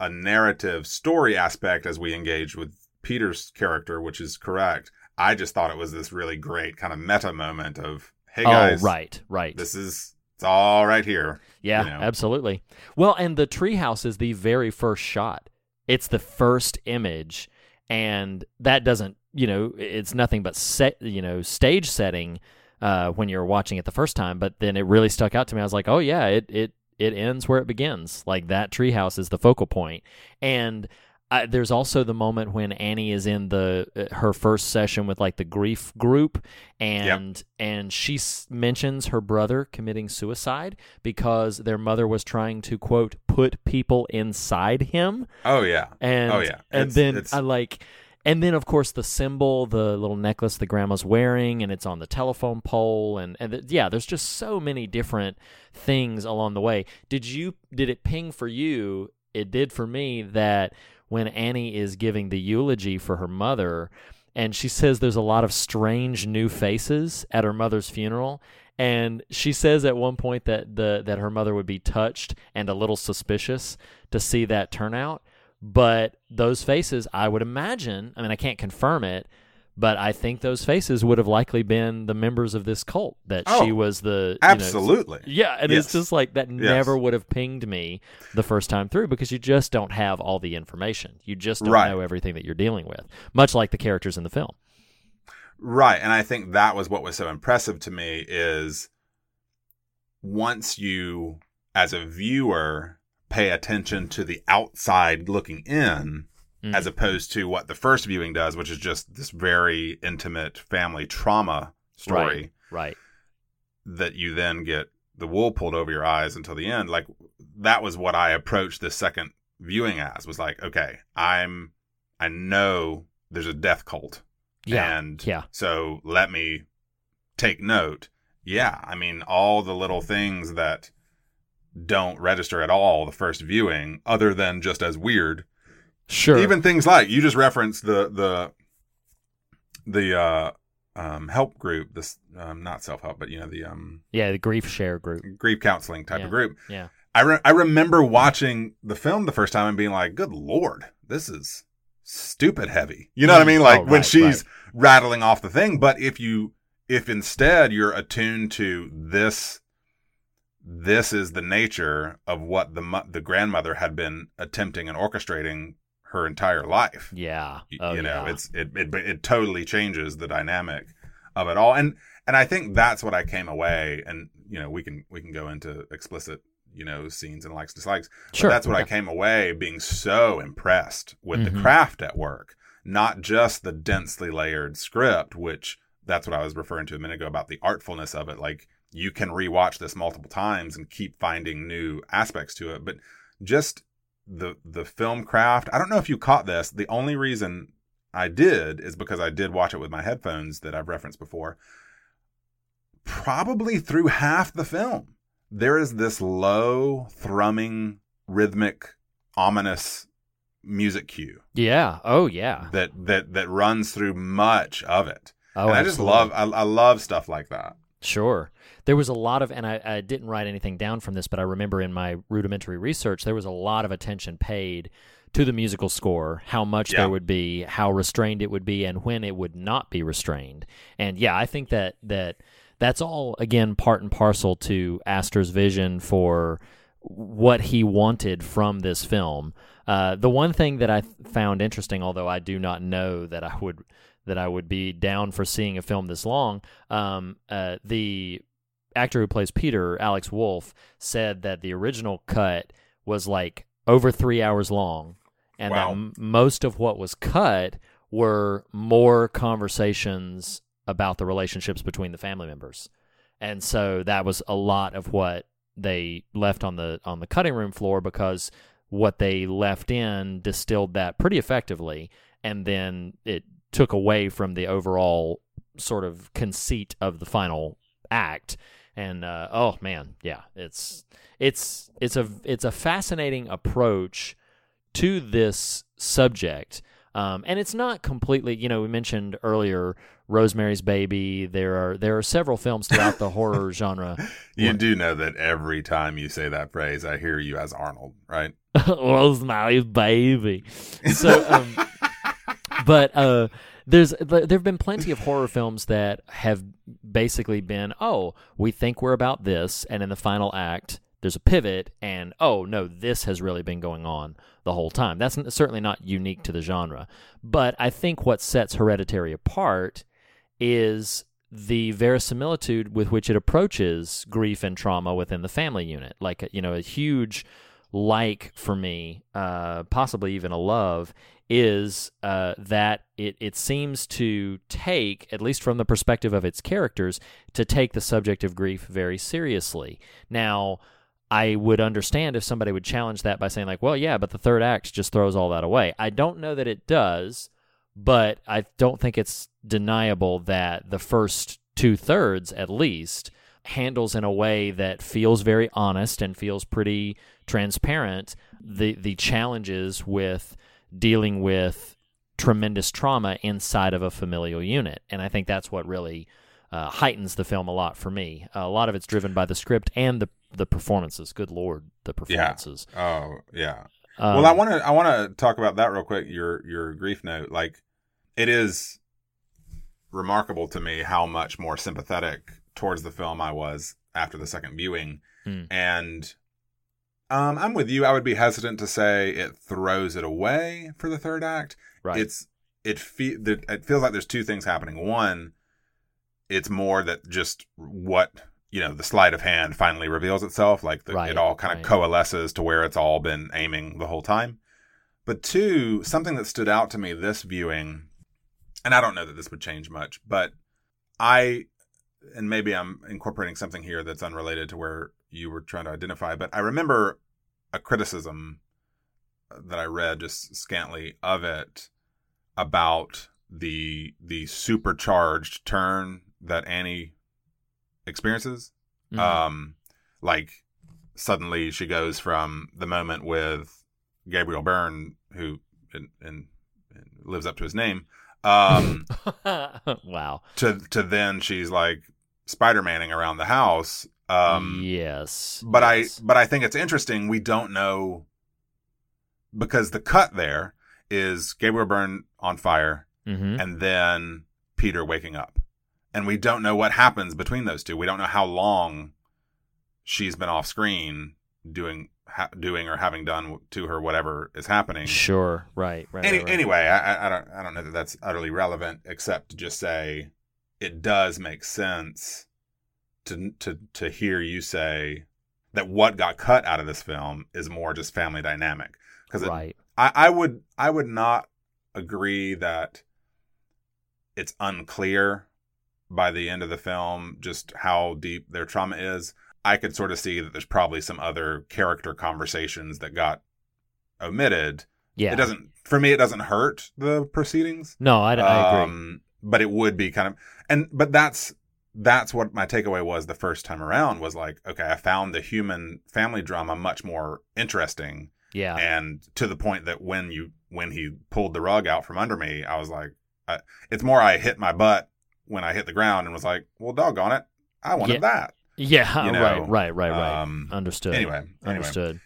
a narrative story aspect as we engage with Peter's character, which is correct. I just thought it was this really great kind of meta moment of, hey oh, guys, right, right. this is it's all right here. Yeah, you know. absolutely. Well, and the treehouse is the very first shot. It's the first image, and that doesn't, you know, it's nothing but set, you know, stage setting uh, when you're watching it the first time. But then it really stuck out to me. I was like, oh yeah, it it it ends where it begins. Like that treehouse is the focal point, and. I, there's also the moment when Annie is in the uh, her first session with like the grief group, and and she s- mentions her brother committing suicide because their mother was trying to quote put people inside him, Oh yeah. and oh yeah. and It's- then it's- I like. And then, of course, the symbol, the little necklace the grandma's wearing, and it's on the telephone pole, and and th- yeah, there's just so many different things along the way. Did you did it ping for you? It did for me that when Annie is giving the eulogy for her mother, and she says there's a lot of strange new faces at her mother's funeral. And she says at one point that the that her mother would be touched and a little suspicious to see that turnout. But those faces, I would imagine, I mean, I can't confirm it, but I think those faces would have likely been the members of this cult that she Oh, was the you know, absolutely. yeah, and it's just like that Yes. never would have pinged me the first time through because you just don't have all the information. You just don't Right. know everything that you're dealing with, much like the characters in the film. Right. And I think that was what was so impressive to me is once you, as a viewer, pay attention to the outside looking in, Mm. as opposed to what the first viewing does, which is just this very intimate family trauma story Right. right. that you then get the wool pulled over your eyes until the end. Like that was what I approached the second viewing as was like, okay, I'm, I know there's a death cult. Yeah. And yeah. so let me take note. Yeah. I mean, all the little things that don't register at all the first viewing, other than just as weird. Sure. Even things like you just referenced the, the, the, uh, um, help group, this, um, not self help, but you know, the, um, yeah, the grief share group. grief counseling type Yeah. of group. Yeah. I, re- I remember watching the film the first time and being like, good Lord, this is stupid heavy. You know what I Mm. mean? Like Oh, when she's right. rattling off the thing. But if you, if instead you're attuned to this, this is the nature of what the, the grandmother had been attempting and orchestrating her entire life. Yeah. Oh, you know, yeah. it's, it, it, it totally changes the dynamic of it all. And, and I think that's what I came away and, you know, we can, we can go into explicit, you know, scenes and likes, dislikes. But Sure, that's what I came away being so impressed with Mhm. the craft at work, not just the densely layered script, which that's what I was referring to a minute ago about the artfulness of it. Like you can rewatch this multiple times and keep finding new aspects to it, but just the the film craft. I don't know if you caught this. The only reason I did is because I did watch it with my headphones that I've referenced before. Probably through half the film, there is this low, thrumming, rhythmic, ominous music cue yeah. Oh, yeah. that that that runs through much of it. Oh, and I just love I, I love stuff like that. Sure. There was a lot of, and I, I didn't write anything down from this, but I remember in my rudimentary research, there was a lot of attention paid to the musical score, how much Yeah. there would be, how restrained it would be, and when it would not be restrained. And yeah, I think that that that's all again part and parcel to Aster's vision for what he wanted from this film. Uh, the one thing that I found interesting, although I do not know that I would that I would be down for seeing a film this long, um, uh, the actor who plays Peter, Alex Wolff, said that the original cut was like over three hours long, and Wow. that m- most of what was cut were more conversations about the relationships between the family members, and so that was a lot of what they left on the on the cutting room floor because what they left in distilled that pretty effectively, and then it took away from the overall sort of conceit of the final act. And uh, oh man, yeah, it's it's it's a it's a fascinating approach to this subject. Um, and it's not completely, you know, we mentioned earlier Rosemary's Baby. There are there are several films throughout the horror *laughs* genre. You do know that every time you say that phrase, I hear you as Arnold, right? *laughs* Rosemary's Baby. So, um, *laughs* but uh, there's there have been plenty of horror *laughs* films that have basically been, oh, we think we're about this, and in the final act, there's a pivot, and oh no, this has really been going on the whole time. That's certainly not unique to the genre, but I think what sets Hereditary apart is the verisimilitude with which it approaches grief and trauma within the family unit. Like, you know, a huge like for me, uh, possibly even a love, is uh, that it, it seems to take, at least from the perspective of its characters, to take the subject of grief very seriously. Now, I would understand if somebody would challenge that by saying, like, well, yeah, but the third act just throws all that away. I don't know that it does, but I don't think it's deniable that the first two thirds, at least, handles in a way that feels very honest and feels pretty transparent the the challenges with dealing with tremendous trauma inside of a familial unit, and I think that's what really uh, heightens the film a lot for me. a lot of it's driven by the script and the the performances. Good lord, the performances. Oh, yeah. Um, well, I want to I want to talk about that real quick. Your your grief note, like it is remarkable to me how much more sympathetic towards the film I was after the second viewing, Hmm. and um, I'm with you. I would be hesitant to say it throws it away for the third act. Right. It's it fe- it feels like there's two things happening. One, it's more that just what you know the sleight of hand finally reveals itself like the, Right, it all kind of right. coalesces to where it's all been aiming the whole time but two something that stood out to me this viewing and i don't know that this would change much but i and maybe i'm incorporating something here that's unrelated to where you were trying to identify but i remember a criticism that i read just scantly of it about the the supercharged turn that Annie experiences. Mhm. Um, like suddenly she goes from the moment with Gabriel Byrne, who and, and, and lives up to his name, um, *laughs* wow. to to then she's like Spider Maning around the house. Um, yes. but yes. I but I think it's interesting. We don't know because the cut there is Gabriel Byrne on fire, Mhm. and then Peter waking up, and we don't know what happens between those two. We don't know how long she's been off screen doing ha- doing or having done to her whatever is happening. Sure. Right. Right. Any, right, right. Anyway, I, I- I don't I don't know that that's utterly relevant, except to just say it does make sense to to to hear you say that what got cut out of this film is more just family dynamic because Right. I, I would I would not agree that it's unclear by the end of the film just how deep their trauma is. I could sort of see that there's probably some other character conversations that got omitted Yeah. it doesn't for me it doesn't hurt the proceedings No, I, I agree. um, but it would be kind of and but that's that's what my takeaway was the first time around was like okay i found the human family drama much more interesting Yeah. and to the point that when you when he pulled the rug out from under me i was like I, it's more i hit my butt when i hit the ground and was like well doggone it I wanted Yeah. that. *laughs* Yeah, you know, right, right, right, right. um, Understood. anyway, anyway. understood.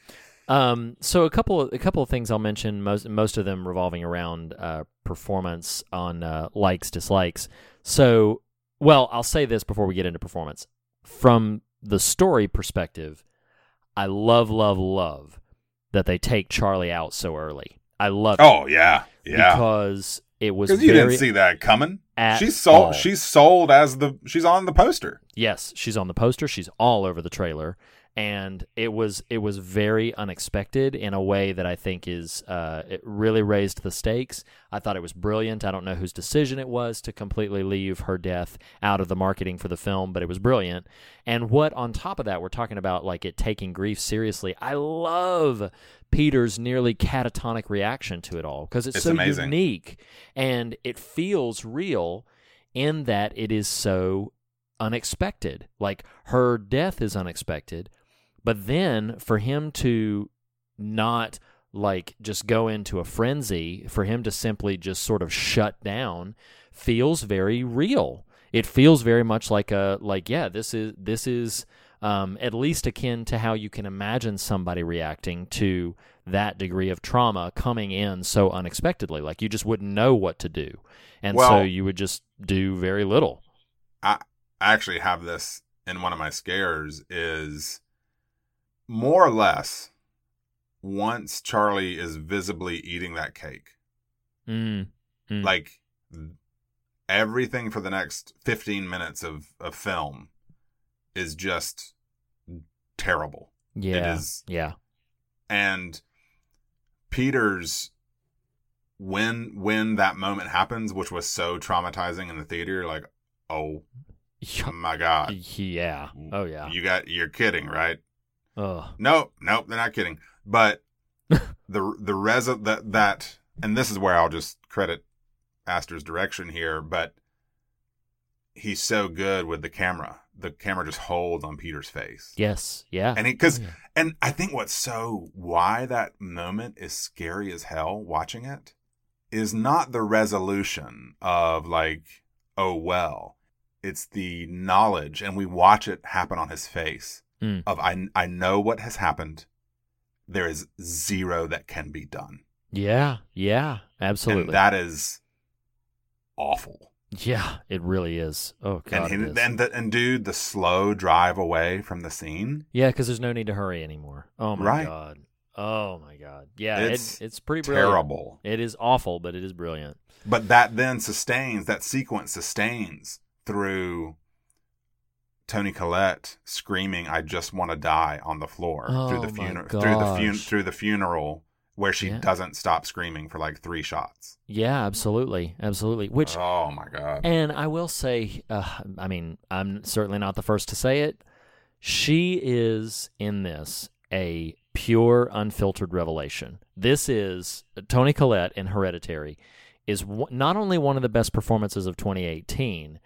Um, so a couple of a couple of things I'll mention. Most most of them revolving around uh, performance on uh, likes dislikes. So, well, I'll say this before we get into performance. From the story perspective, I love, love, love that they take Charlie out so early. I love oh, it Oh yeah, yeah. because it was Because you didn't see that coming. She's sold. all. She's sold as the. She's on the poster. Yes, she's on the poster. She's all over the trailer, and it was it was very unexpected in a way that I think is uh, it really raised the stakes. I thought it was brilliant. I don't know whose decision it was to completely leave her death out of the marketing for the film, but it was brilliant. And what on top of that, we're talking about like it taking grief seriously. I love Peter's nearly catatonic reaction to it all because it's, It's so amazing. unique and it feels real in that it is so unexpected. Like her death is unexpected, but then for him to not like just go into a frenzy, for him to simply just sort of shut down feels very real. It feels very much like a like yeah, this is this is um, at least akin to how you can imagine somebody reacting to that degree of trauma coming in so unexpectedly. Like you just wouldn't know what to do, and so you would just do very little. I I actually have this in one of my scares is more or less once Charlie is visibly eating that cake, Mm. Mm. like everything for the next 15 minutes of, of film is just terrible. Yeah. is- Yeah. And Peter's when when that moment happens, which was so traumatizing in the theater, like, oh *laughs* my god. Yeah. Oh yeah. You got you're kidding, right? Ugh. Nope, nope, they're not kidding. But *laughs* the the res that that and this is where I'll just credit Aster's direction here, but he's so good with the camera. The camera just holds on Peter's face. Yes. Yeah. And because oh, Yeah. and I think what's so why that moment is scary as hell watching it is not the resolution of like, oh well. It's the knowledge and we watch it happen on his face Mm. of I I know what has happened. There is zero that can be done. Yeah. Yeah. Absolutely. And that is awful. yeah. It really is. Oh god. and he, and the, and dude, the slow drive away from the scene. yeah, because there's no need to hurry anymore. Oh my Right. god. Oh my god. Yeah. It's It's it's pretty brilliant. Terrible. It is awful, but it is brilliant. But that then sustains, that sequence sustains through Toni Collette screaming, "I just want to die" on the floor through Oh the funeral, through the fun- through the funeral, where she Yeah. doesn't stop screaming for like three shots. Yeah. Absolutely. Absolutely. Which oh my god! And I will say, uh, I mean, I'm certainly not the first to say it. She is in this a pure, unfiltered revelation. This is Toni Collette in Hereditary is w- not only one of the best performances of 2018.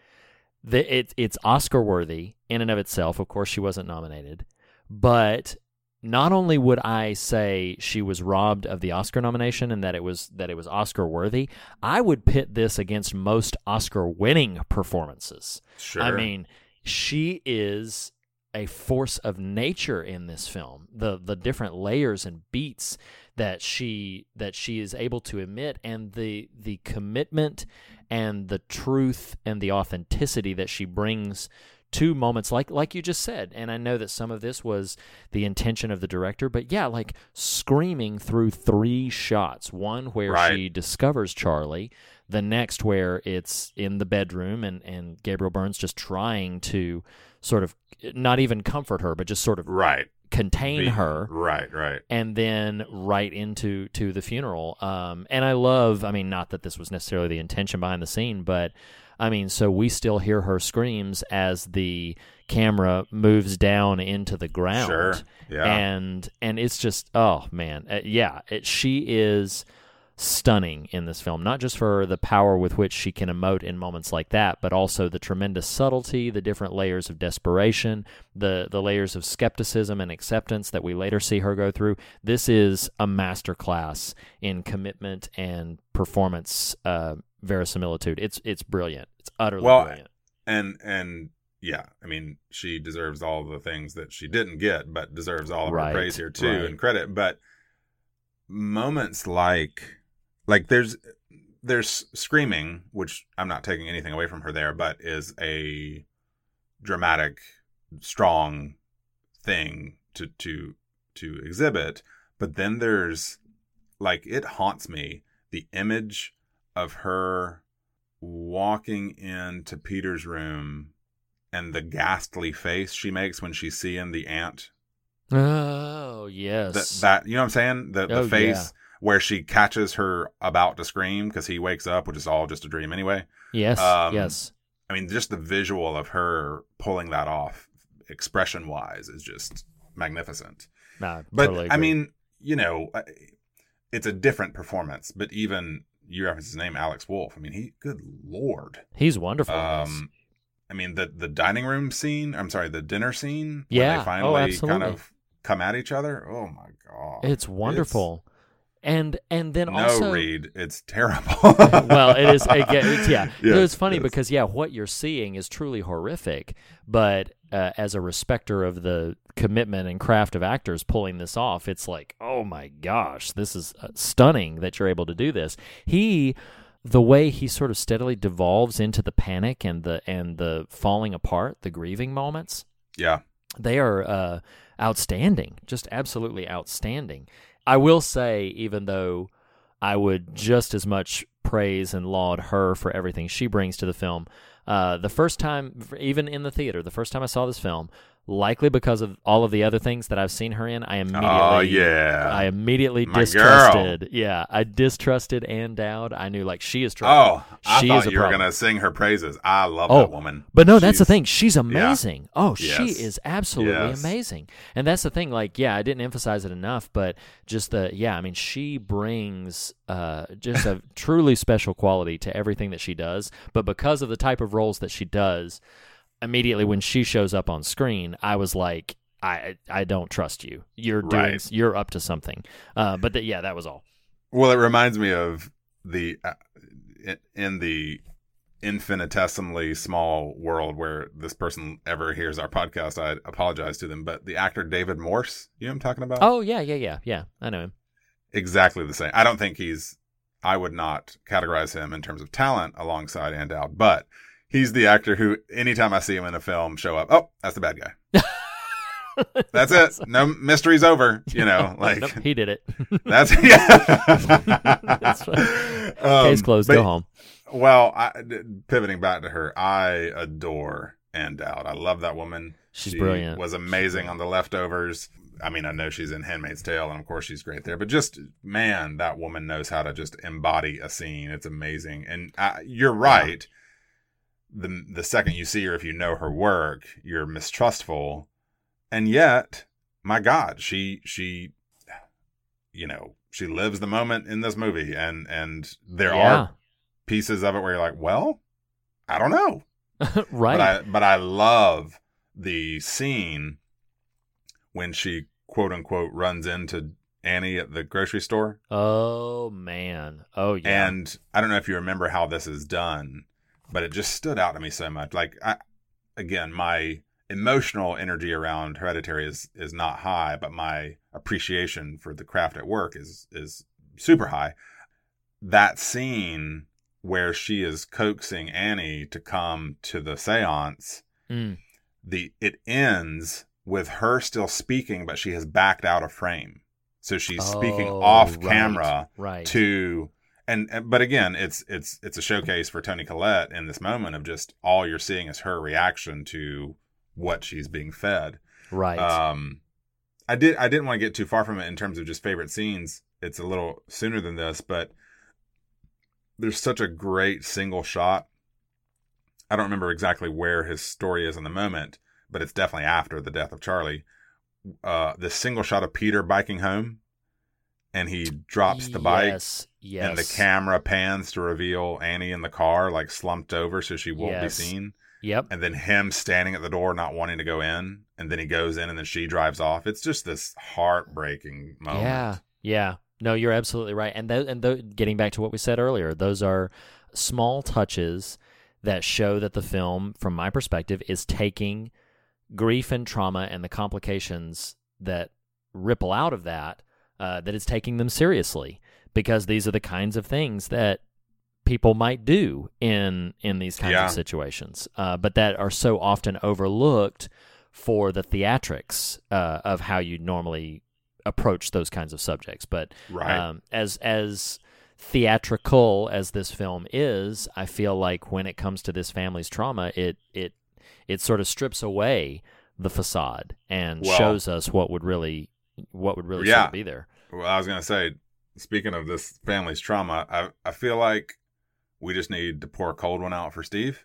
The, it, it's Oscar worthy in and of itself. Of course, she wasn't nominated, but not only would I say she was robbed of the Oscar nomination and that it was that it was Oscar worthy, I would pit this against most Oscar winning performances. Sure. I mean, she is a force of nature in this film. The the different layers and beats that she that she is able to emit and the the commitment and the truth and the authenticity that she brings to moments like like you just said and i know that some of this was the intention of the director but yeah like screaming through three shots one where Right. she discovers charlie the next where it's in the bedroom and and gabriel byrne's just trying to sort of not even comfort her but just sort of right. Contain Be- her Right. Right. and then right into to the funeral. Um, and I love, I mean, not that this was necessarily the intention behind the scene, but I mean, so we still hear her screams as the camera moves down into the ground. Sure. Yeah. And and it's just, oh man, uh, yeah, it, she is stunning in this film not just for the power with which she can emote in moments like that but also the tremendous subtlety the different layers of desperation the the layers of skepticism and acceptance that we later see her go through this is a masterclass in commitment and performance uh, verisimilitude it's it's brilliant it's utterly Well, brilliant and and yeah, I mean, she deserves all the things that she didn't get, but deserves all of Right, her praise here too right. and credit. But moments like, like there's there's screaming, which I'm not taking anything away from her there, but is a dramatic, strong thing to to to exhibit. But then there's like it haunts me the image of her walking into Peter's room and the ghastly face she makes when she's seeing the ant. Oh yes. That, that you know what I'm saying? The the Oh, face yeah. Where she catches her about to scream because he wakes up, which is all just a dream anyway. yes. um, yes. I mean, just the visual of her pulling that off, expression wise, is just magnificent. Nah, But totally I mean, you know, it's a different performance. But even you reference his name, Alex Wolff. I mean, he, good lord. he's wonderful. Um, I mean, the the dining room scene. I'm sorry, the dinner scene. Yeah. when Oh, they finally kind of come at each other. Oh my god, it's wonderful. And and then no, also Reed, it's terrible. *laughs* well, it is. Again, it's, yeah, Yes, it's funny yes. because yeah, what you're seeing is truly horrific. But uh, as a respecter of the commitment and craft of actors pulling this off, it's like, oh my gosh, this is uh, stunning that you're able to do this. He, the way he sort of steadily devolves into the panic and the and the falling apart, the grieving moments yeah, they are uh, outstanding, just absolutely outstanding. I will say, even though I would just as much praise and laud her for everything she brings to the film, uh, the first time, even in the theater, the first time I saw this film, likely because of all of the other things that I've seen her in, I immediately, Oh, yeah. I immediately My distrusted. Yeah, I distrusted Ann Dowd. I knew like she is Oh, trouble. I she thought you were gonna sing her praises. I love Oh, that woman. But no, that's the thing. She's amazing. Oh, she is absolutely Yes. amazing. And that's the thing. Like, yeah, I didn't emphasize it enough, but just the yeah, I mean, she brings uh, just a *laughs* truly special quality to everything that she does. But because of the type of roles that she does, immediately when she shows up on screen, I was like. I I don't trust you. You're doing. Right. You're up to something. Uh, but th- yeah, that was all. Well, it reminds me of the uh, in- the infinitesimally small world where this person ever hears our podcast. I apologize to them, but the actor David Morse, you know what I'm talking about? Oh yeah, yeah, yeah, yeah. I know him. exactly the same. I don't think he's. I would not categorize him in terms of talent alongside Ann Dowd, but he's the actor who, anytime I see him in a film, show up. Oh, that's the bad guy. *laughs* That's it. No mystery's over. You know, *laughs* like Nope, he did it. *laughs* that's yeah. That's. Um, Case closed. but- Go home. Well, I, d- pivoting back to her, I adore Ann Dowd. I love that woman. She's She brilliant. Was amazing on The Leftovers. I mean, I know she's in Handmaid's Tale, and of course she's great there. But just man, that woman knows how to just embody a scene. It's amazing. And uh, you're right. The the second you see her, if you know her work, you're mistrustful. And yet, my God, she she, you know, she lives the moment in this movie, and and there Yeah. are pieces of it where you're like, well, I don't know. *laughs* right. But I but I love the scene when she quote unquote runs into Annie at the grocery store. oh man. Oh yeah. And I don't know if you remember how this is done, but it just stood out to me so much. Like I again, my emotional energy around hereditary is is not high, but my appreciation for the craft at work is is super high. That scene where she is coaxing Annie to come to the séance, Mm. the it ends with her still speaking, but she has backed out of frame. So she's speaking Oh, off right, camera right. to and, and but again it's it's it's a showcase for Toni Collette in this moment of just all you're seeing is her reaction to what she's being fed. right. Um I did I didn't want to get too far from it in terms of just favorite scenes. It's a little sooner than this, but there's such a great single shot. I don't remember exactly where his story is in the moment, but it's definitely after the death of Charlie. Uh the single shot of Peter biking home and he drops the bike Yes. Yes. and the camera pans to reveal Annie in the car, like slumped over so she won't Yes. be seen. Yep. And then him standing at the door, not wanting to go in. And then he goes in and then she drives off. It's just this heartbreaking moment. Yeah. Yeah. No, you're absolutely right. And th- and th- getting back to what we said earlier, those are small touches that show that the film, from my perspective, is taking grief and trauma and the complications that ripple out of that, uh, that it's taking them seriously because these are the kinds of things that people might do in in these kinds Yeah. of situations, uh, but that are so often overlooked for the theatrics uh, of how you normally approach those kinds of subjects. But Right. um, as as theatrical as this film is, I feel like when it comes to this family's trauma, it it it sort of strips away the facade and Well- shows us what would really what would really Yeah. be there. Well, I was gonna say, speaking of this family's trauma, I I feel like we just need to pour a cold one out for Steve.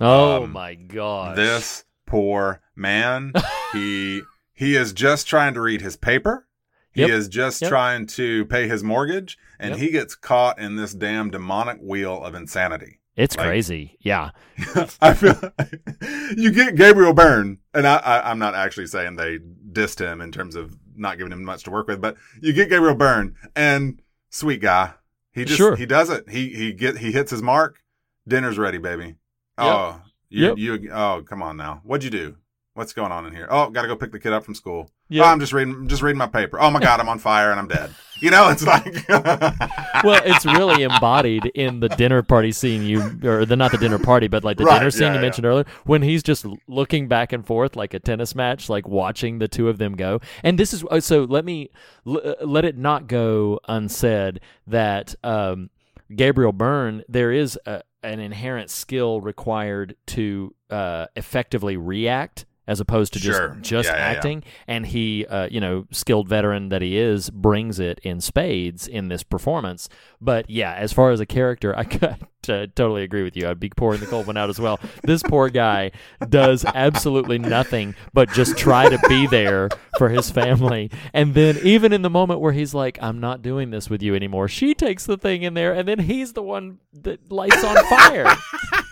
Oh Um, my god. This poor man, *laughs* he he is just trying to read his paper. He Yep. is just Yep. trying to pay his mortgage, and Yep. he gets caught in this damn demonic wheel of insanity. it's like- crazy. Yeah, *laughs* I feel *laughs* you get Gabriel Byrne, and I, I, I'm not actually saying they dissed him in terms of not giving him much to work with, but you get Gabriel Byrne, and sweet guy, he just Sure. he does it. He he get he hits his mark. Dinner's ready, baby. Oh, you Yep. you oh come on now. What'd you do? What's going on in here? Oh, got to go pick the kid up from school. Yep. Oh, I'm just reading just reading my paper. Oh my god, I'm on fire and I'm dead. You know, it's like *laughs* well, it's really embodied in the dinner party scene you, or the not the dinner party, but like the Right, dinner scene yeah, you yeah. mentioned earlier, when he's just looking back and forth like a tennis match, like watching the two of them go. And this is oh, so. Let me l- uh, let it not go unsaid that um, Gabriel Byrne, there is a, an inherent skill required to uh, effectively react. As opposed to just Sure. just Yeah, yeah, yeah. acting, and he, uh, you know, skilled veteran that he is, brings it in spades in this performance. But yeah, as far as a character, I *laughs* could uh, totally agree with you. I'd be pouring the cold one out as well. This poor guy does absolutely nothing but just try to be there for his family, and then even in the moment where he's like, "I'm not doing this with you anymore," she takes the thing in there, and then he's the one that lights on fire. *laughs*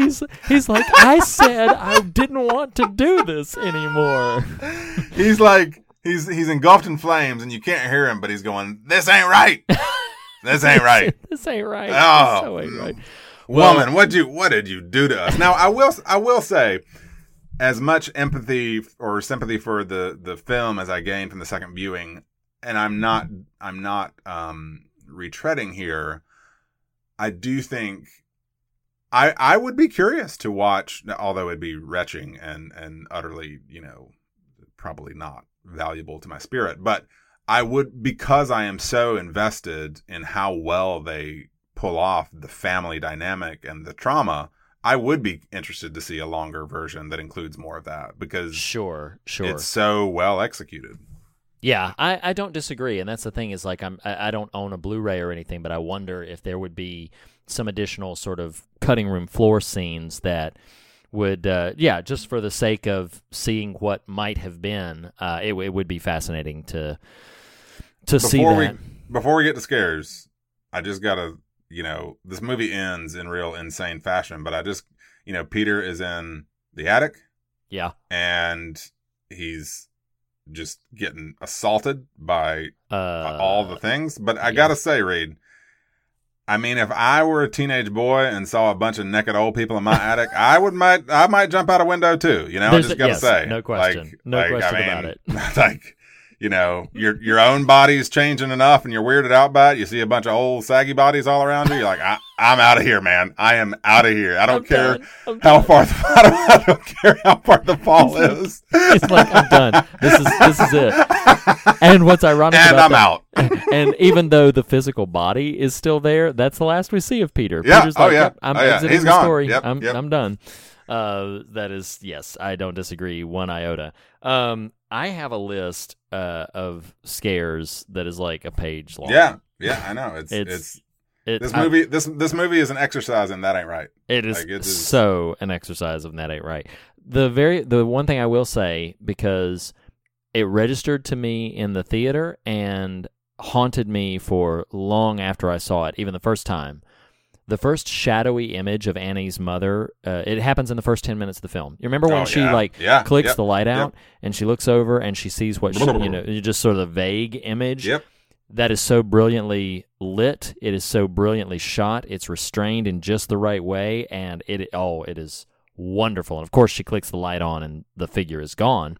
He's he's like I said I didn't want to do this anymore. *laughs* he's like he's he's engulfed in flames and you can't hear him, but he's going, "This ain't right. This ain't right." *laughs* this ain't right. Oh, so ain't right. Well- Woman, what you what did you do to us? Now I will I will say, as much empathy or sympathy for the the film as I gained from the second viewing, and I'm not I'm not um retreading here. I do think I I would be curious to watch, although it'd be retching and and utterly you know probably not valuable to my spirit, but I would because I am so invested in how well they pull off the family dynamic and the trauma. I would be interested to see a longer version that includes more of that because Sure, sure. it's so well executed. Yeah, I, I don't disagree, and that's the thing is like I'm I, I don't own a Blu-ray or anything, but I wonder if there would be some additional sort of cutting room floor scenes that would uh, yeah just for the sake of seeing what might have been, uh, it, it would be fascinating to to see before that. we before we get to scares, I just gotta you know this movie ends in real insane fashion, but I just you know Peter is in the attic yeah, and he's just getting assaulted by uh, all the things. But I yeah. gotta say, Reed, I mean, if I were a teenage boy and saw a bunch of naked old people in my *laughs* attic, I would might I might jump out a window too. You know, I There's just a- gotta yes, say, no question. Like- No like, question I about it. *laughs* Like. You know, your your own body's changing enough, and you're weirded out by it. You see a bunch of old saggy bodies all around you. You're like, I, I'm out of here, man. I am out of here. I don't I'm care how done. far the *laughs* I don't, I don't care how far the fall is. It's like I'm done. This is this is it. And what's ironic and about I'm that, out. *laughs* and even though the physical body is still there, that's the last we see of Peter. Yeah. Peter's Oh, like, yeah. "Yep, I'm Oh, yeah. exiting He's the gone. story. Yep, I'm yep. I'm done. Uh, that is yes, I don't disagree one iota. Um, I have a list uh of scares that is like a page long. Yeah, yeah, I know. It's It's- it's, it, this I- movie. this this movie is an exercise, and that ain't right. It is Like, it is- so an exercise of that ain't right. The very the one thing I will say because it registered to me in the theater and haunted me for long after I saw it, even the first time. The first shadowy image of Annie's mother, uh, it happens in the first ten minutes of the film. You remember when Oh, she yeah. like Yeah. clicks Yep. the light Yep. out and she looks over and she sees what she, you know, *laughs* just sort of the vague image Yep. that is so brilliantly lit. It is so brilliantly shot. It's restrained in just the right way, and it oh, it is wonderful. And of course, she clicks the light on, and the figure is gone.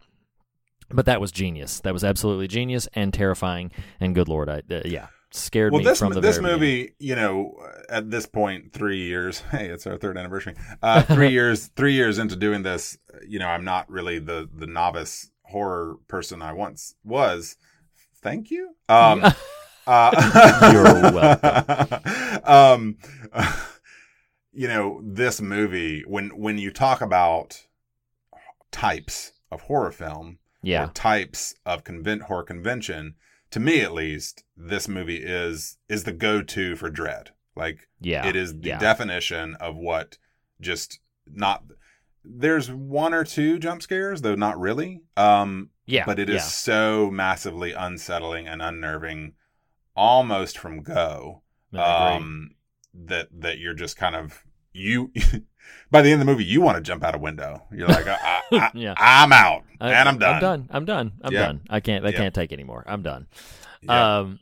But that was genius. That was absolutely genius and terrifying. And good lord, I uh, yeah scared well, me this from the this very beginning. movie, you know, at this point, three years. *laughs* Hey, it's our third anniversary. Uh, three *laughs* years, three years into doing this, you know, I'm not really the the novice horror person I once was. Thank you. Um, *laughs* uh, You're welcome. um, you know, this movie when when you talk about types of horror film, Yeah. or types of convent horror convention, to me at least, this movie is is the go to for dread. Like Yeah, it is the yeah. definition of what just not there's one or two jump scares, though not really. Um Yeah, but it is yeah. so massively unsettling and unnerving almost from go um that that you're just kind of you *laughs* by the end of the movie you want to jump out a window you're like I, *laughs* I, Yeah. i'm out I- and i'm done I'm done. I'm done. I'm Yeah. done. I can't. I Yeah. can't take anymore. I'm done. Um,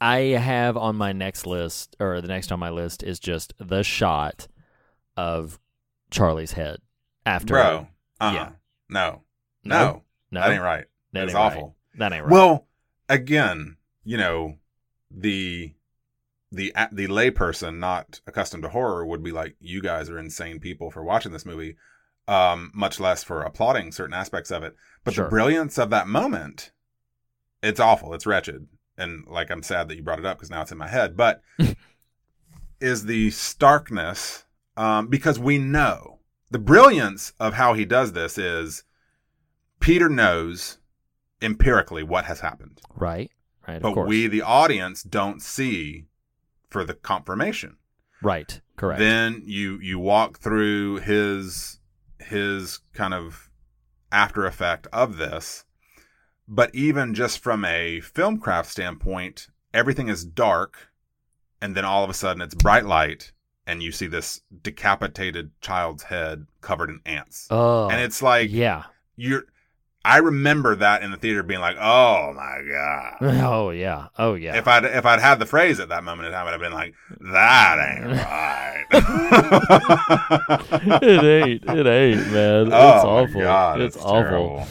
I have on my next list, or the next on my list, is just the shot of Charlie's head after. bro uh-uh. yeah. no No? no that ain't right That that is ain't right. awful That ain't right. well again you know the the the layperson not accustomed to horror would be like you guys are insane people for watching this movie um much less for applauding certain aspects of it. But Sure. the brilliance of that moment it's awful. It's wretched. And like i'm sad that you brought it up because now it's in my head. But *laughs* is the starkness um because we know. The brilliance of how he does this is peter knows empirically what has happened. Right, right. Of but course. we the audience don't see for the confirmation right, correct. then you you walk through his his kind of after effect of this but even just from a film craft standpoint everything is dark and then all of a sudden it's bright light and you see this decapitated child's head covered in ants oh, and it's like yeah. you're i remember that in the theater being like oh my god *laughs* Oh yeah. Oh yeah. if I'd if I'd had the phrase at that moment in time, I'd have been like, "That ain't *laughs* right." *laughs* it ain't. It ain't, man. It's oh awful. god, it's, it's, awful.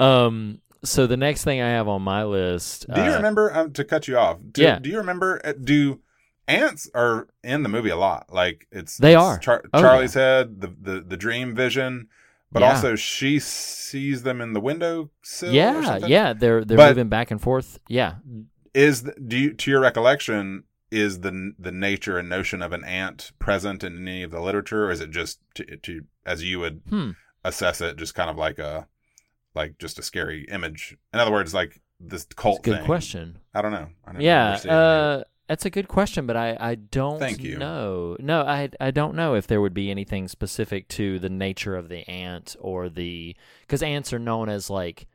Um. So the next thing I have on my list. Do you uh, remember um, to cut you off? Do, Yeah. Do you remember? uh, Do ants are in the movie a lot? Like it's They it's are. Char- Oh, Charlie's head, the, the the dream vision, but Yeah. also she sees them in the window sill. Yeah, yeah. They're they're But- moving back and forth. Yeah. Is the, do you to your recollection? Is the the nature and notion of an ant present in any of the literature, or is it just to, to as you would Hmm. assess it, just kind of like a like just a scary image? In other words, like this cult Good thing. question. I don't know. I Yeah. remember seeing it. Uh, that's a good question, but I I don't Thank you. know. No, I I don't know if there would be anything specific to the nature of the ant or the because ants are known as like.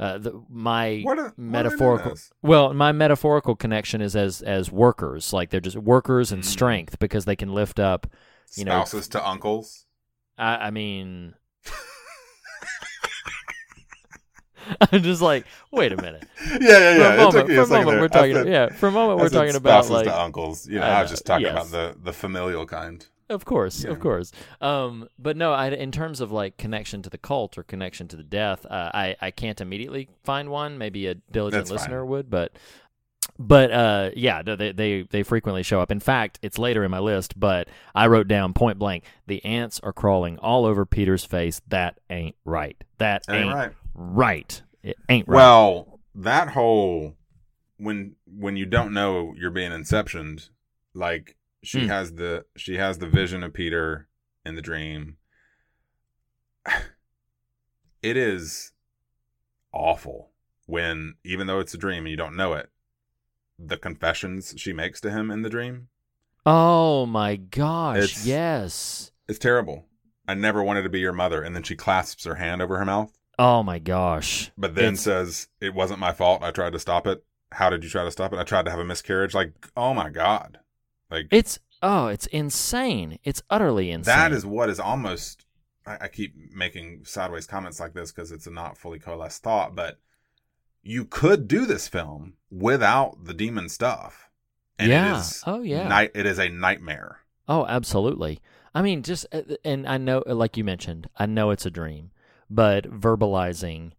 Uh, the, my What are- what metaphorical as? well my metaphorical connection is as as workers like they're just workers and Mm. strength because they can lift up you know spouses to uncles. I, I mean, *laughs* *laughs* I'm just like, wait a minute. *laughs* Yeah, yeah, For yeah. a moment, took for a moment, we're talking. said- yeah, for a moment, we're talking about like, to uncles. You know, I I, was just talking yes. about the the familial kind. of course, Yeah. of course. Um, but no, I, in terms of like connection to the cult or connection to the death, uh, I I can't immediately find one. Maybe a diligent That's fine. listener would, but. But uh, yeah, they, they they frequently show up. In fact, it's later in my list, but I wrote down point blank: the ants are crawling all over Peter's face. That ain't right. That Ain't ain't, right. Right. It ain't right. Well, that whole when when you don't know you're being inceptioned, like she Hmm. has the she has the vision of Peter in the dream. *sighs* It is awful when even though it's a dream and you don't know it, the confessions she makes to him in the dream. Oh my gosh! It's- yes. It's terrible. I never wanted to be your mother, and then she clasps her hand over her mouth. Oh my gosh! but then It's- says it wasn't my fault. I tried to stop it. How did you try to stop it? I tried to have a miscarriage. Like, oh my god, like It's oh, it's insane. It's utterly insane. that is what is almost. I, I keep making sideways comments like this because it's a not fully coalesced thought, but you could do this film without the demon stuff. And Yeah. It is Oh, yeah. Night, it is a nightmare. Oh, absolutely. I mean, just uh, and I know, like you mentioned, I know it's a dream, but verbalizing,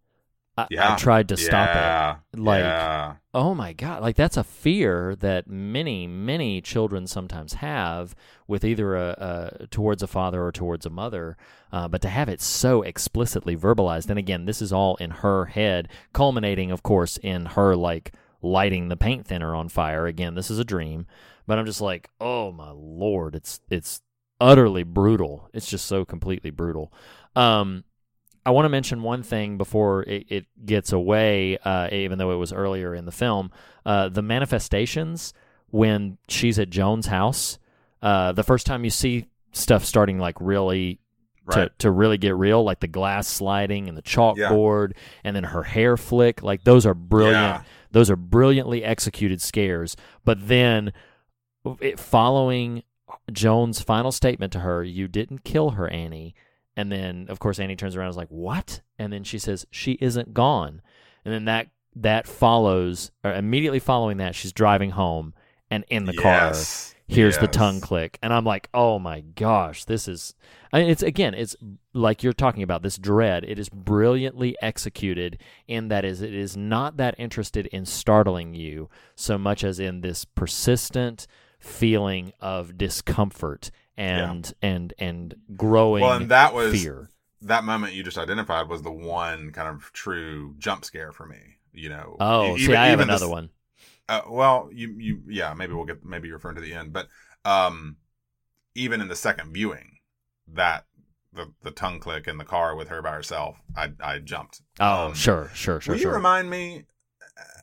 I, Yeah. I tried to stop Yeah. it. Like, yeah. oh my god, like that's a fear that many, many children sometimes have with either a, a towards a father or towards a mother. Uh, but to have it so explicitly verbalized, and again, this is all in her head, culminating, of course, in her like lighting the paint thinner on fire. Again, this is a dream, but I'm just like, oh my lord, it's it's utterly brutal. It's just so completely brutal. Um, I want to mention one thing before it, it gets away, uh, even though it was earlier in the film. Uh, the manifestations when she's at Joan's house, uh, the first time you see stuff starting like really to, Right. to really get real, like the glass sliding and the chalkboard, and then her hair flick. Like those are brilliant. Yeah. Those are brilliantly executed scares. But then, it, following Joan's final statement to her, "You didn't kill her, Annie." And then, of course, Annie turns around and is like, "What?" And then she says, "She isn't gone." And then that that follows, or immediately following that, she's driving home, and in the car, Yes. here's the tongue click and i'm like oh my gosh this is I mean, it's again it's like you're talking about this dread it is brilliantly executed in that is it is not that interested in startling you so much as in this persistent feeling of discomfort and and and growing Well, and that was fear that moment you just identified was the one kind of true jump scare for me. You know. oh E- see i have another s- one Uh, well, you you yeah, maybe we'll get maybe you're referring to the end, but um, even in the second viewing, that the the tongue click in the car with her by herself, I I jumped. oh Um, sure sure sure Will sure you remind me? uh,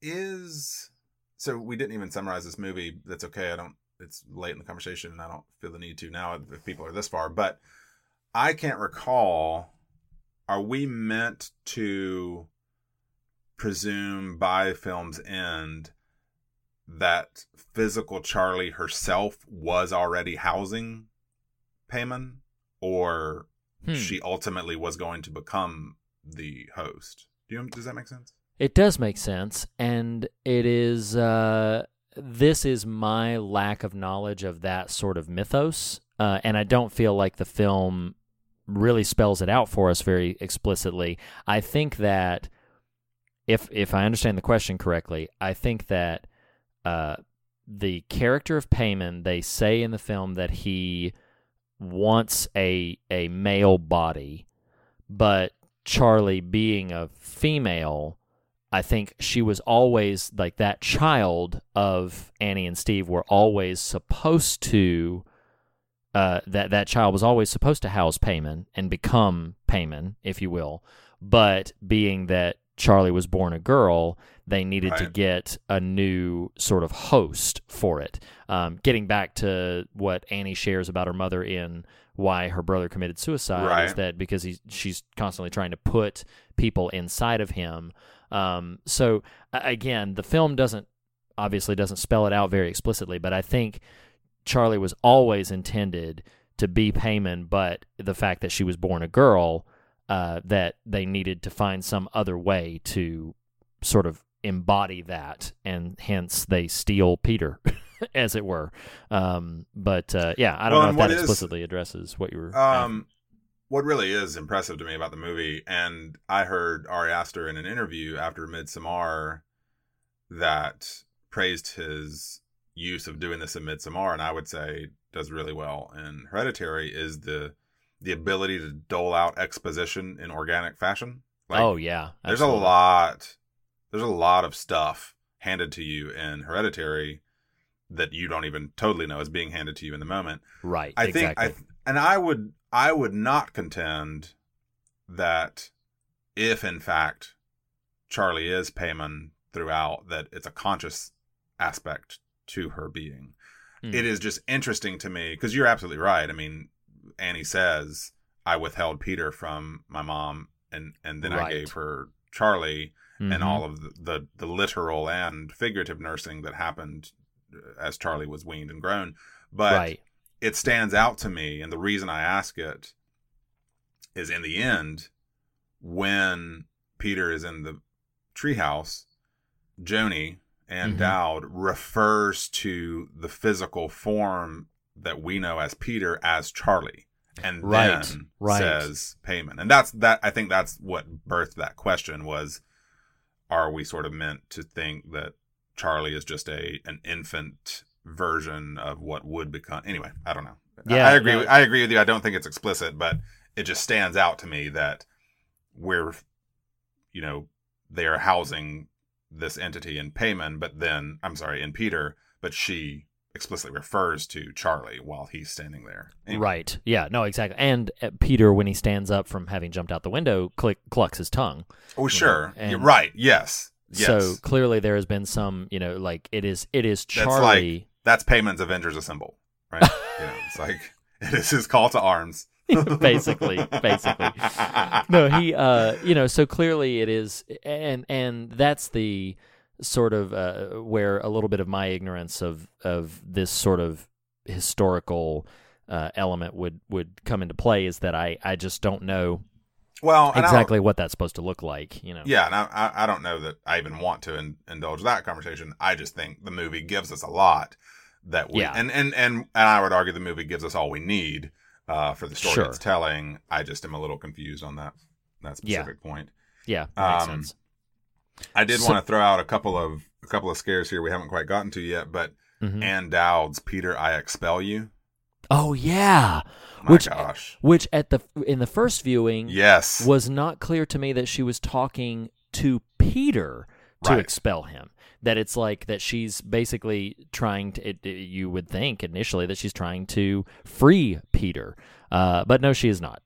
Is so we didn't even summarize this movie. That's okay. I don't. It's late in the conversation, and I don't feel the need to now if people are this far. But I can't recall. Are we meant to presume by film's end that physical Charlie herself was already housing Paimon, or Hmm. she ultimately was going to become the host? Do you does that make sense? It does make sense, and it is. Uh, this is my lack of knowledge of that sort of mythos, uh, and I don't feel like the film really spells it out for us very explicitly. I think that if if I understand the question correctly, I think that uh, the character of Paimon, they say in the film that he wants a a male body, but Charlie being a female, I think she was always like that child of Annie and Steve were always supposed to uh, that that child was always supposed to house Paimon and become Paimon, if you will. But being that Charlie was born a girl, they needed to get a new sort of host for it. Um, getting back to what Annie shares about her mother in why her brother committed suicide is that because he's she's constantly trying to put people inside of him. Um, so again, the film doesn't obviously doesn't spell it out very explicitly, but I think Charlie was always intended to be Paimon, but the fact that she was born a girl, uh, that they needed to find some other way to sort of embody that, and hence they steal Peter, *laughs* as it were. Um, but uh, yeah, I don't Well, know if that what is- explicitly addresses what you were. Um, what really is impressive to me about the movie, and I heard Ari Aster in an interview after Midsommar that praised his use of doing this in Midsommar, and I would say does really well in Hereditary, is the the ability to dole out exposition in organic fashion. Like, oh yeah, there's a lot there's a lot of stuff handed to you in Hereditary that you don't even totally know is being handed to you in the moment. right. I exactly. think I and I would I would not contend that if in fact Charlie is Paimon throughout that it's a conscious aspect to her being. Hmm. It is just interesting to me because you're absolutely right. I mean, Annie says I withheld Peter from my mom and and then I gave her Charlie Mhm. and all of the, the the literal and figurative nursing that happened uh, as Charlie was weaned and grown. But right. It stands out to me, and the reason I ask it is in the end, when Peter is in the treehouse, Joni and Mhm. Dowd refers to the physical form that we know as Peter as Charlie, and Right, then right. says Paimon. and that's that. I think that's what birthed that question was: Are we sort of meant to think that Charlie is just a an infant version of what would become? Anyway, I don't know. Yeah, I, agree. no. with, I agree with you. I don't think it's explicit, but it just stands out to me that we're, you know, they are housing this entity in Paimon, but then I'm sorry, in Peter, but she explicitly refers to Charlie while he's standing there. Anyway. Right. Yeah. No. Exactly. And uh, Peter, when he stands up from having jumped out the window, click, clucks his tongue. Oh, sure. and- You're right. Yes. Yes. So clearly, there has been some. You know, like it is. It is Charlie. That's Paimon's Avengers Assemble, right? you know, it's like *laughs* it is his call to arms. *laughs* basically basically no he uh you know so clearly it is and and that's the sort of uh, where a little bit of my ignorance of of this sort of historical uh, element would would come into play is that I I just don't know Well, and I don't- exactly what that's supposed to look like you know Yeah, and I, I, I don't know that I even want to in, indulge that conversation. I just think the movie gives us a lot that we, Yeah. and, and, and, and I would argue the movie gives us all we need uh, for the story Sure. it's telling. I just am a little confused on that that Yeah. specific point. yeah that makes Um, sense I did So- want to throw out a couple of a couple of scares here we haven't quite gotten to yet, but Mhm. Ann Dowd's Peter, I expel you. oh yeah My which gosh, which at the in the first viewing yes, was not clear to me that she was talking to Peter to Right. expel him. That it's like that she's basically trying to. It, it- you would think initially that she's trying to free Peter, uh, but no, she is not.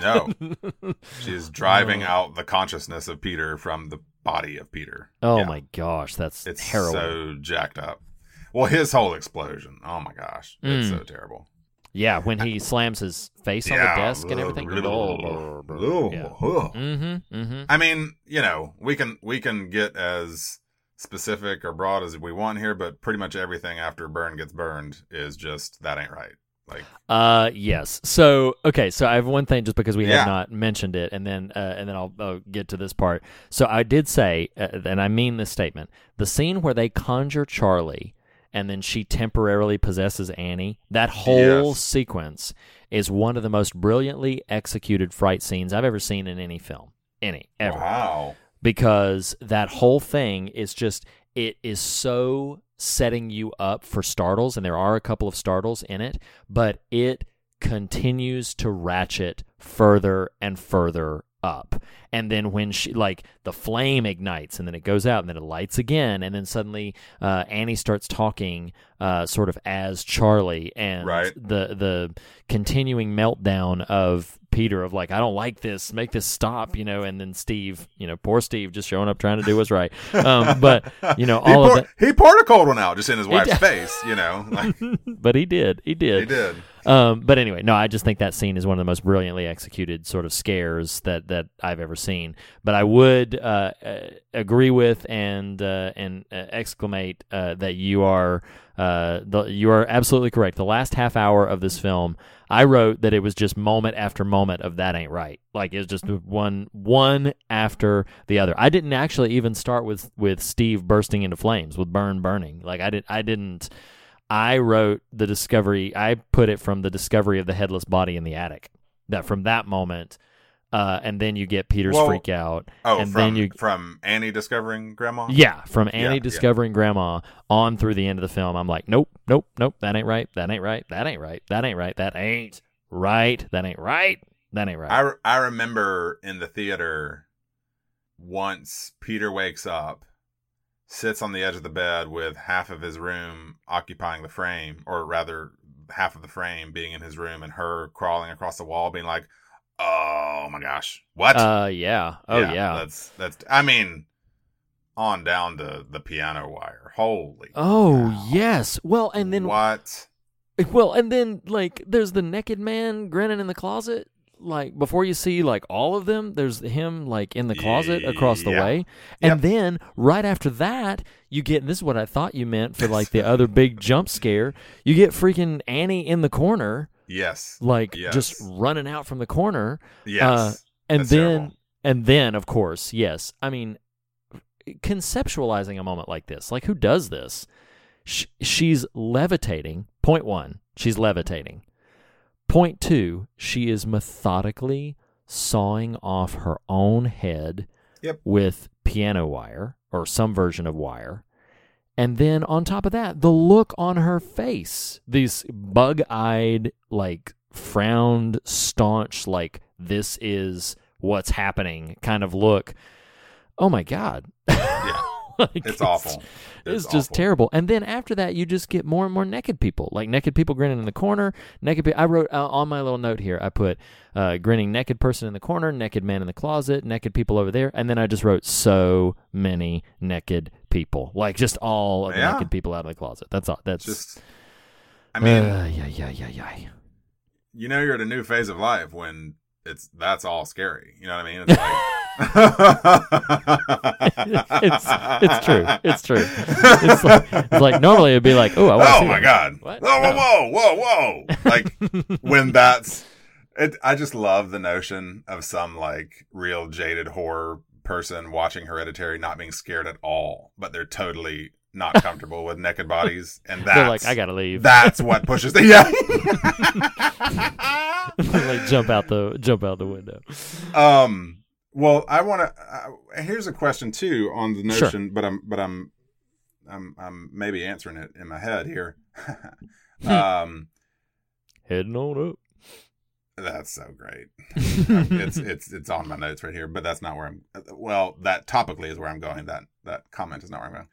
no, *laughs* she's driving out the consciousness of Peter from the body of Peter. oh Yeah. my gosh, that's It's so jacked up. Well, his whole explosion. Oh my gosh, it's Mm. so terrible. yeah, when he slams his face on the desk and everything. Oh, yeah. Mm-hmm. Mm-hmm. I mean, you know, we can we can get as specific or broad as we want here, but pretty much everything after Byrne gets burned is just that ain't right. Like, Uh, yes. So okay, so I have one thing just because we Yeah. have not mentioned it, and then uh, and then I'll, I'll get to this part. So I did say, uh, and I mean this statement: the scene where they conjure Charlie, and then she temporarily possesses Annie. That whole Yes. sequence is one of the most brilliantly executed fright scenes I've ever seen in any film, any ever wow, because that whole thing is just it is so setting you up for startles and there are a couple of startles in it but it continues to ratchet further and further up and then when she like the flame ignites and then it goes out and then it lights again and then suddenly uh, annie starts talking uh, sort of as charlie and Right. the the continuing meltdown of Peter of like I don't like this, make this stop, you know, and then Steve, you know, poor Steve just showing up trying to do what's right. Um, but you know, *laughs* he, all pour- of he poured a cold one out just in his wife's face. You know, like, *laughs* but he did, he did, he did. Um, but anyway, no, I just think that scene is one of the most brilliantly executed sort of scares that that I've ever seen. But I would uh, uh, agree with and uh, and uh, exclamate uh, that you are uh, the, you are absolutely correct. The last half hour of this film, I wrote that it was just moment after moment of that ain't right. Like it's just one one after the other. I didn't actually even start with with Steve bursting into flames with burn burning. Like I did I didn't. I wrote the discovery. I put it from the discovery of the headless body in the attic. That from that moment, uh, and then you get Peter's Well, freak out, Oh, and from then you from Annie discovering Grandma. yeah, from Annie yeah. discovering Grandma on through the end of the film. I'm like, nope, nope, nope. That ain't right. That ain't right. That ain't right. That ain't right. That ain't right. That ain't right. That ain't right. I, I remember in the theater once Peter wakes up, sits on the edge of the bed with half of his room occupying the frame, or rather, half of the frame being in his room, and her crawling across the wall, being like, "Oh my gosh, what?" uh, yeah. Oh yeah. That's that's. I mean, on down to the piano wire. Holy. Oh cow. yes. Well, and then what? Well, and then like there's the naked man grinning in the closet. Like before you see like all of them, there's him like in the closet across the Yeah. way. And Yep. then right after that, you get and this is what I thought you meant for like the other big jump scare. You get freaking Annie in the corner, Yes. like Yes. just running out from the corner. Yes. Uh, and That's then terrible. and then of course, yes. I mean conceptualizing a moment like this. Like, who does this? Sh- she's levitating. Point one, she's levitating. Point two, she is methodically sawing off her own head Yep. with piano wire or some version of wire. And then on top of that, the look on her face, these bug eyed, like frowned, staunch, like this is what's happening kind of look. Oh my God. *laughs* *laughs* Like, It's awful. It's, It's just awful. terrible. And then after that, you just get more and more naked people, like naked people grinning in the corner. Naked. Pe- I wrote uh, on my little note here. I put uh, grinning naked person in the corner, naked man in the closet, naked people over there, and then I just wrote so many naked people, like just all of the Yeah. naked people out of the closet. That's all. That's Just, I mean, uh, yeah, yeah, yeah, yeah. you know, you're at a new phase of life when it's that's all scary. You know what I mean? It's like *laughs* *laughs* it's it's true. It's true. It's like, it's like normally it'd be like, oh, I want to oh my that. god! What? Whoa, whoa, No. whoa, whoa, whoa! Like *laughs* when that's, it, I just love the notion of some like real jaded horror person watching Hereditary, not being scared at all, but they're totally not *laughs* comfortable with naked bodies, and that's They're like, I gotta leave. That's what pushes the yeah. like jump out the jump out the window. Um. Well, I want to. Uh, here's a question too on the Sure. notion, but I'm, but I'm, I'm, I'm maybe answering it in my head here. *laughs* um, Heading on up. that's so great. *laughs* it's, it's, it's on my notes right here, but that's not where I'm. Well, that topically is where I'm going. That, that comment is not where I'm going.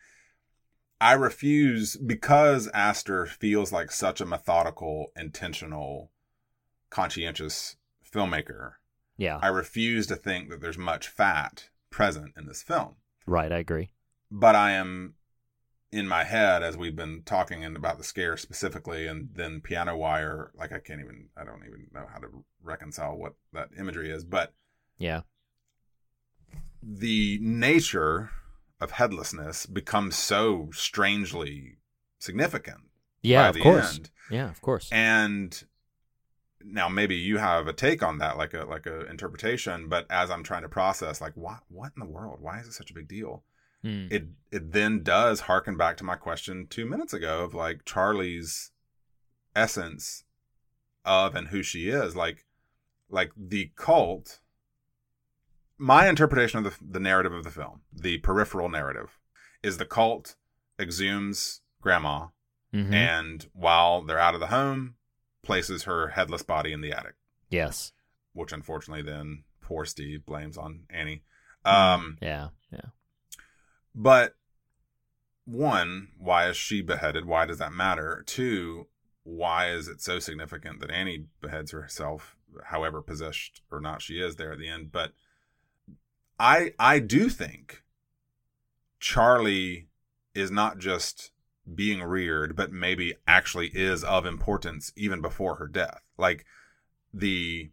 I refuse because Aster feels like such a methodical, intentional, conscientious filmmaker. Yeah. I refuse to think that there's much fat present in this film. Right, I agree. But I am in my head as we've been talking and about the scare specifically and then piano wire like I can't even I don't even know how to reconcile what that imagery is but Yeah. the nature of headlessness becomes so strangely significant Yeah, of course. end. Yeah, of course. and now maybe you have a take on that like a like a interpretation but as i'm trying to process like what what in the world why is it such a big deal Hmm. it it then does harken back to my question two minutes ago of like charlie's essence of and who she is like like the cult my interpretation of the, the narrative of the film the peripheral narrative is the cult exhumes grandma Mhm. and while they're out of the home places her headless body in the attic yes. which unfortunately then poor steve blames on annie Mm. um Yeah. Yeah. but one why is she beheaded why does that matter two why is it so significant that annie beheads herself however possessed or not she is there at the end but i i do think charlie is not just being reared but maybe actually is of importance even before her death like the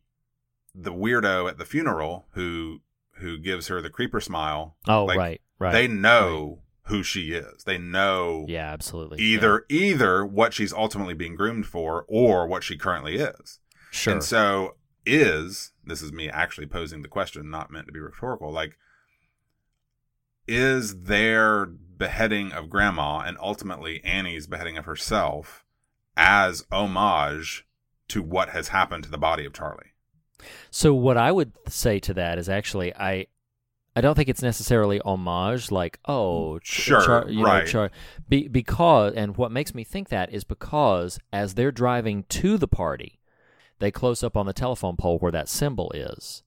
the weirdo at the funeral who who gives her the creeper smile Oh, like, right. Right. they know who she is they know Yeah, absolutely. either either what she's ultimately being groomed for or what she currently is Sure. and so is this is me actually posing the question not meant to be rhetorical like is their beheading of grandma and ultimately annie's beheading of herself as homage to what has happened to the body of charlie So what I would say to that is actually I I don't think it's necessarily homage like oh Sure, Char- you know, right. Char- be, because and what makes me think that is because as they're driving to the party they close up on the telephone pole where that symbol is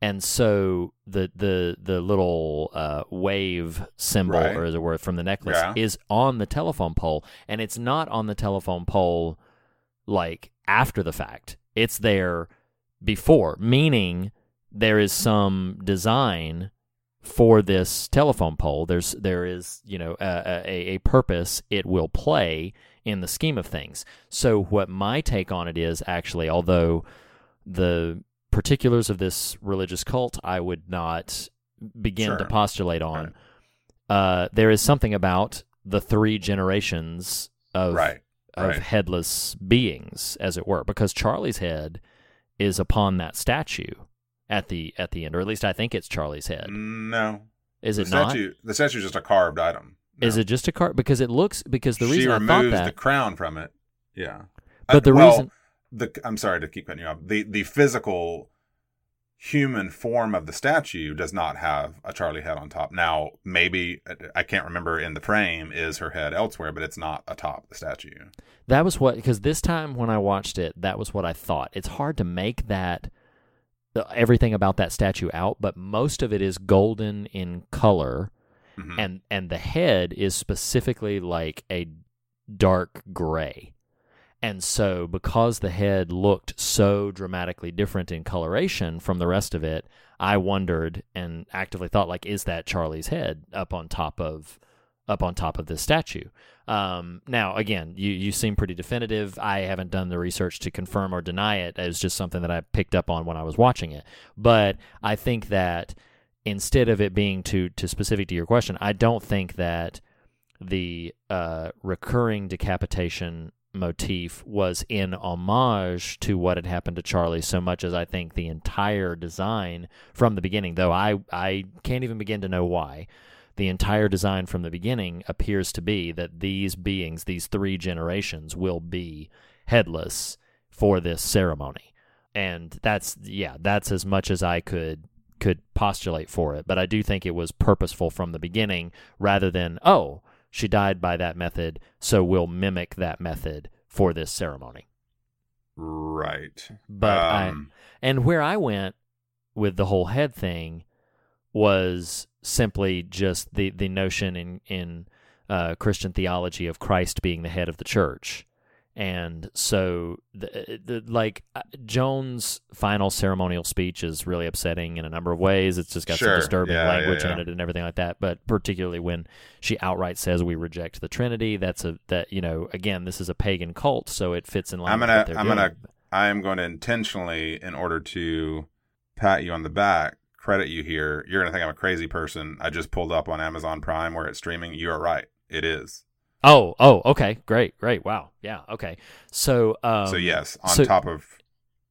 and so the the the little uh, wave symbol Right. or as it were from the necklace Yeah. is on the telephone pole and it's not on the telephone pole like after the fact it's there before, meaning there is some design for this telephone pole. There's there is you know a, a, a purpose it will play in the scheme of things. So what my take on it is actually, although the particulars of this religious cult I would not begin to postulate on, Right. uh, there is something about the three generations of right of right. headless beings, as it were, because Charlie's head is upon that statue at the at the end, or at least I think it's Charlie's head. no Is the it not? The statue is just a carved item. Is it just a card? Because it looks because the she reason I thought removes that, the crown from it. Yeah, But Uh, the well, reason- the I'm sorry to keep cutting you off. The the physical human form of the statue does not have a Charlie head on top. Now, maybe I can't remember in the frame is her head elsewhere, but it's not atop the statue. that was what because this time when I watched it, that was what I thought. It's hard to make that uh, everything about that statue out, but most of it is golden in color, Mhm. and and the head is specifically like a dark gray. And so, because the head looked so dramatically different in coloration from the rest of it, I wondered and actively thought, like, is that Charlie's head up on top of up on top of this statue? Um, now, again, you you seem pretty definitive. I haven't done the research to confirm or deny it. It was just something that I picked up on when I was watching it. But I think that instead of it being too to specific to your question, I don't think that the uh, recurring decapitation motif was in homage to what had happened to Charlie so much as I think the entire design from the beginning, though I, I can't even begin to know why, the entire design from the beginning appears to be that these beings, these three generations, will be headless for this ceremony. And that's yeah, that's as much as I could could postulate for it. But I do think it was purposeful from the beginning rather than, oh, she died by that method, so we'll mimic that method for this ceremony. Right. But Um, I and where I went with the whole head thing was simply just the the notion in in uh, Christian theology of Christ being the head of the church. And so, the, the, like uh, Joan's final ceremonial speech is really upsetting in a number of ways. It's just got Sure. some disturbing Yeah, yeah, language yeah. in it and everything like that. But particularly when she outright says we reject the Trinity, that's a that you know again this is a pagan cult, so it fits in line. I'm gonna I'm gonna. I am going to intentionally, in order to pat you on the back, credit you here. You're gonna think I'm a crazy person. I just pulled up on Amazon Prime where it's streaming. You are right. It is. Oh, oh, okay, great, great, wow, yeah, okay. So, um, so yes, on so- top of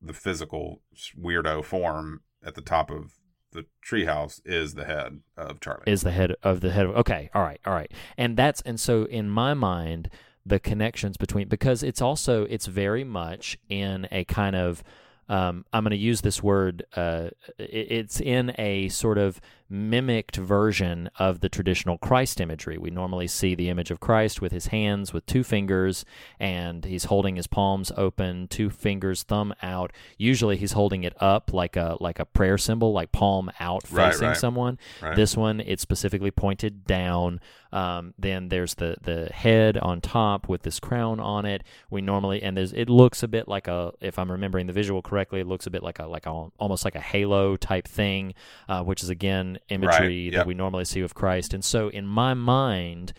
the physical weirdo form at the top of the treehouse is the head of Charlie. is the head of the head of okay all right all right and that's and so in my mind the connections between because it's also it's very much in a kind of um, I'm going to use this word. Uh, it- it's in a sort of mimicked version of the traditional Christ imagery. We normally see the image of Christ with his hands with two fingers, and he's holding his palms open, two fingers, thumb out. Usually, he's holding it up like a like a prayer symbol, like palm out, Right, facing right. someone. Right. This one, it's specifically pointed down. Um, then there's the the head on top with this crown on it. We normally and there's it looks a bit like a if I'm remembering the visual correctly, it looks a bit like a like a almost like a halo type thing, uh, which is again imagery Right, that we normally see with Christ. And so in my mind,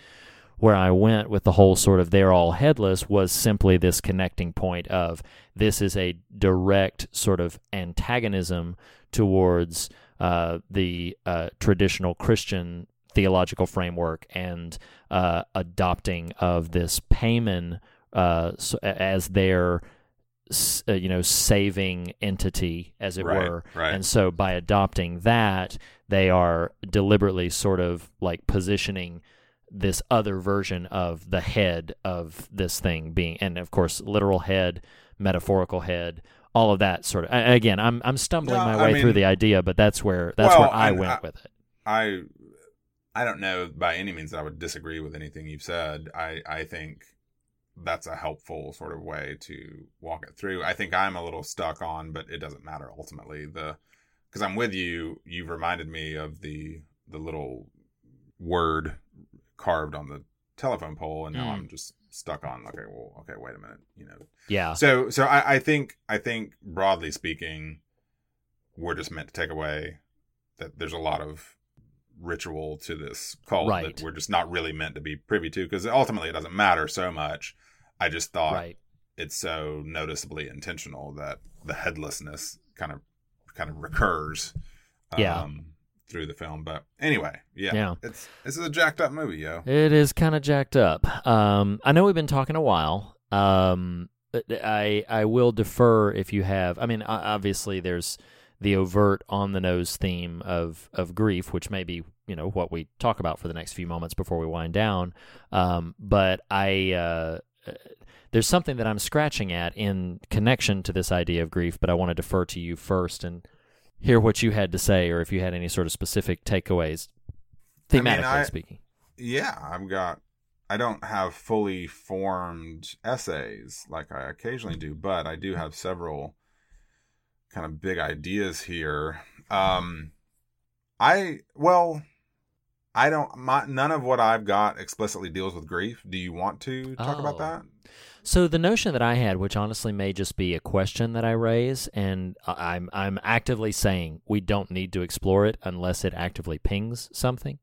where I went with the whole sort of they're all headless was simply this connecting point of this is a direct sort of antagonism towards uh, the uh, traditional Christian theological framework and uh, adopting of this Paimon uh, as their uh, you know saving entity as it Right, were right. and so by adopting that they are deliberately sort of like positioning this other version of the head of this thing being and of course literal head metaphorical head all of that sort of again i'm i'm stumbling No, my I way mean- through the idea but that's where that's Well, where i went I- with it I I don't know by any means that I would disagree with anything you've said. I I think that's a helpful sort of way to walk it through. I think I'm a little stuck on, but it doesn't matter ultimately. The because I'm with you. You've reminded me of the the little word carved on the telephone pole, and now Mm. I'm just stuck on. Okay, well, okay, wait a minute. You know, yeah so so I, I think I think broadly speaking, we're just meant to take away that there's a lot of ritual to this cult Right. that we're just not really meant to be privy to because ultimately it doesn't matter so much. I just thought right it's so noticeably intentional that the headlessness kind of kind of recurs Yeah. um, through the film. But anyway, yeah, Yeah. it's this is a jacked up movie, yo. It is kind of jacked up. Um, I know we've been talking a while. Um, I I will defer if you have. I mean, obviously there's the overt on the nose theme of of grief, which may be you know what we talk about for the next few moments before we wind down. Um, but I. Uh, there's something that I'm scratching at in connection to this idea of grief, but I want to defer to you first and hear what you had to say, or if you had any sort of specific takeaways, I mean, thematically I- speaking. Yeah, I've got. I don't have fully formed essays like I occasionally do, but I do have several kind of big ideas here. Um, I well, I don't. My, none of what I've got explicitly deals with grief. Do you want to talk about Oh. that? So the notion that I had, which honestly may just be a question that I raise, and I'm I'm actively saying we don't need to explore it unless it actively pings something.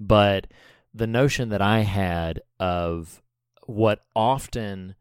But the notion that I had of what often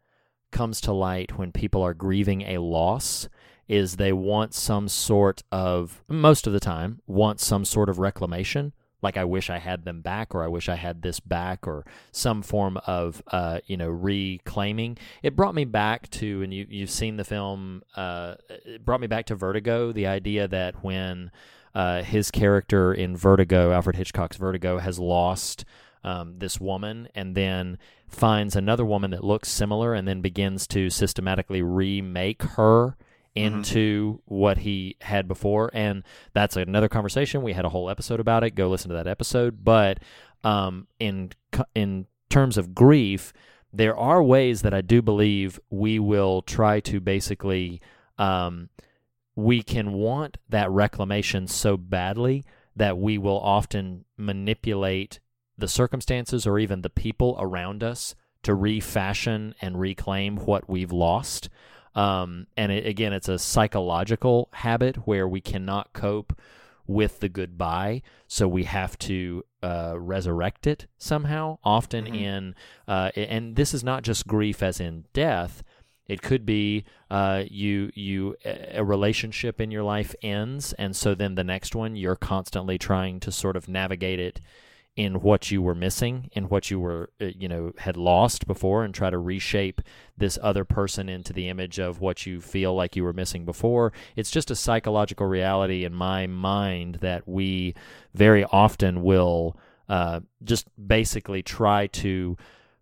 comes to light when people are grieving a loss is they want some sort of most of the time want some sort of reclamation like i wish i had them back or i wish i had this back or some form of uh, you know reclaiming. It brought me back to and you, you've seen the film uh, it brought me back to vertigo the idea that when uh, his character in vertigo alfred hitchcock's vertigo has lost um, this woman and then finds another woman that looks similar and then begins to systematically remake her into what he had before and that's another conversation. We had a whole episode about it. Go listen to that episode. But um, in in terms of grief there are ways that I do believe we will try to basically um, we can want that reclamation so badly that we will often manipulate the circumstances or even the people around us to refashion and reclaim what we've lost. Um, and it, again, it's a psychological habit where we cannot cope with the goodbye, so we have to uh, resurrect it somehow. Often in, uh, and this is not just grief as in death. It could be uh, you you a relationship in your life ends, and so then the next one you're constantly trying to sort of navigate it in what you were missing, in what you were uh, you know had lost before, and try to reshape this other person into the image of what you feel like you were missing before. It's just a psychological reality in my mind that we very often will uh, just basically try to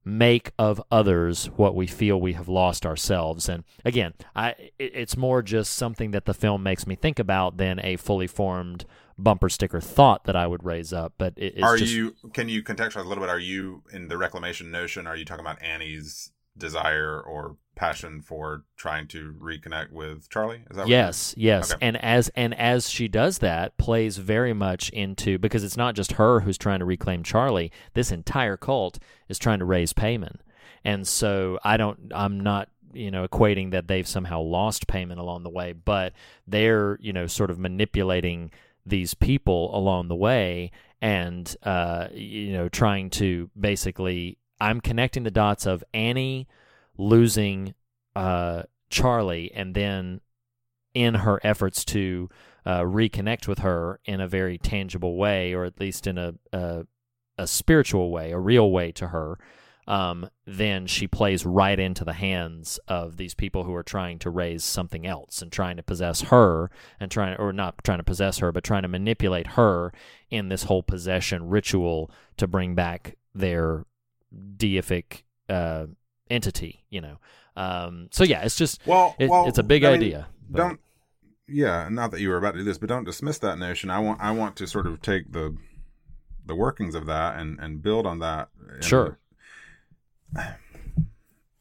make of others what we feel we have lost ourselves and again i it's more just something that the film makes me think about than a fully formed bumper sticker thought that i would raise up but it, it's are just you? Can you contextualize a little bit? Are you in the reclamation notion? Are you talking about Annie's desire or passion for trying to reconnect with Charlie? Is that what yes yes Okay. and as and as she does that plays very much into because it's not just her who's trying to reclaim charlie this entire cult is trying to raise Paimon and so i don't i'm not you know equating that they've somehow lost Paimon along the way but they're you know sort of manipulating these people along the way and uh you know trying to basically i'm connecting the dots of annie losing uh charlie and then in her efforts to uh, reconnect with her in a very tangible way, or at least in a a, a spiritual way, a real way to her, um, then she plays right into the hands of these people who are trying to raise something else and trying to possess her and trying, or not trying to possess her, but trying to manipulate her in this whole possession ritual to bring back their deific uh, entity. You know. Um, so yeah, it's just Well, it- well, it's a big I mean, idea. but- Don't. Yeah, not that you were about to do this, but don't dismiss that notion. I want. I want to sort of take the the workings of that and and build on that. Sure.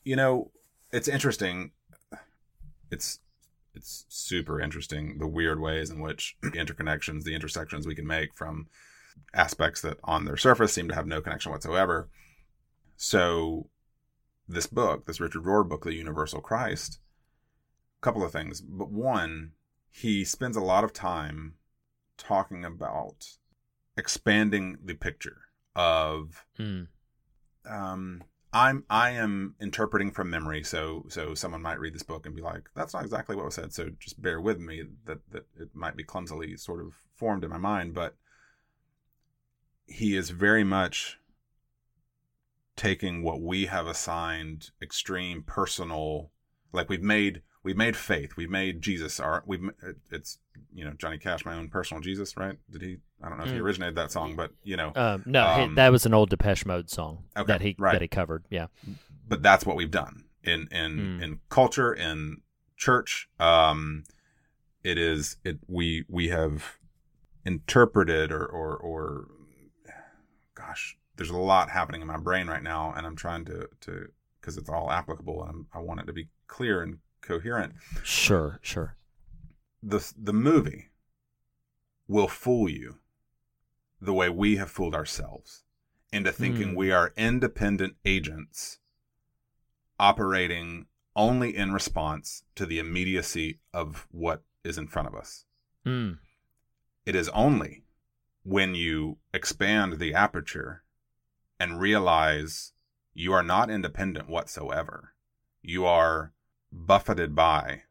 You know, it's interesting. It's it's super interesting the weird ways in which the interconnections, the intersections we can make from aspects that on their surface seem to have no connection whatsoever. So this book, this Richard Rohr book, The Universal Christ, a couple of things. But one, he spends a lot of time talking about expanding the picture of Mm. um I'm I am interpreting from memory, so so someone might read this book and be like, "That's not exactly what was said." So just bear with me that that it might be clumsily sort of formed in my mind, but he is very much taking what we have assigned extreme personal, like we've made we've made faith, we've made Jesus our we've it's you know Johnny Cash, my own personal Jesus, right? Did he? I don't know if he Mm. originated that song, but you know, Um, no, he- Um, that was an old Depeche Mode song Okay, that he right. that he covered. Yeah. but that's what we've done in in Mm. in culture in church um it is it we we have interpreted or or or gosh there's a lot happening in my brain right now and i'm trying to to because it's all applicable and I'm, i want it to be clear and coherent Sure, sure. the the movie will fool you the way we have fooled ourselves into thinking Hmm. we are independent agents operating only in response to the immediacy of what is in front of us. Mm. It is only when you expand the aperture and realize you are not independent whatsoever. You are buffeted by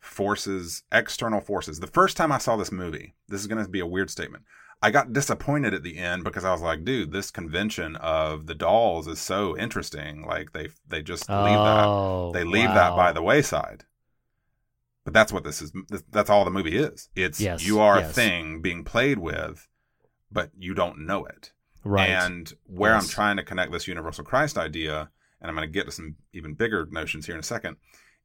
forces, external forces. The first time I saw this movie, this is going to be a weird statement. I got disappointed at the end because I was like, dude, this convention of the dolls is so interesting. Like they they just leave Oh, that they leave that by the wayside. But that's what this is. That's all the movie is. It's Yes, you are a thing being played with, but you don't know it. Right. And where I'm trying to connect this universal Christ idea, and I'm going to get to some even bigger notions here in a second,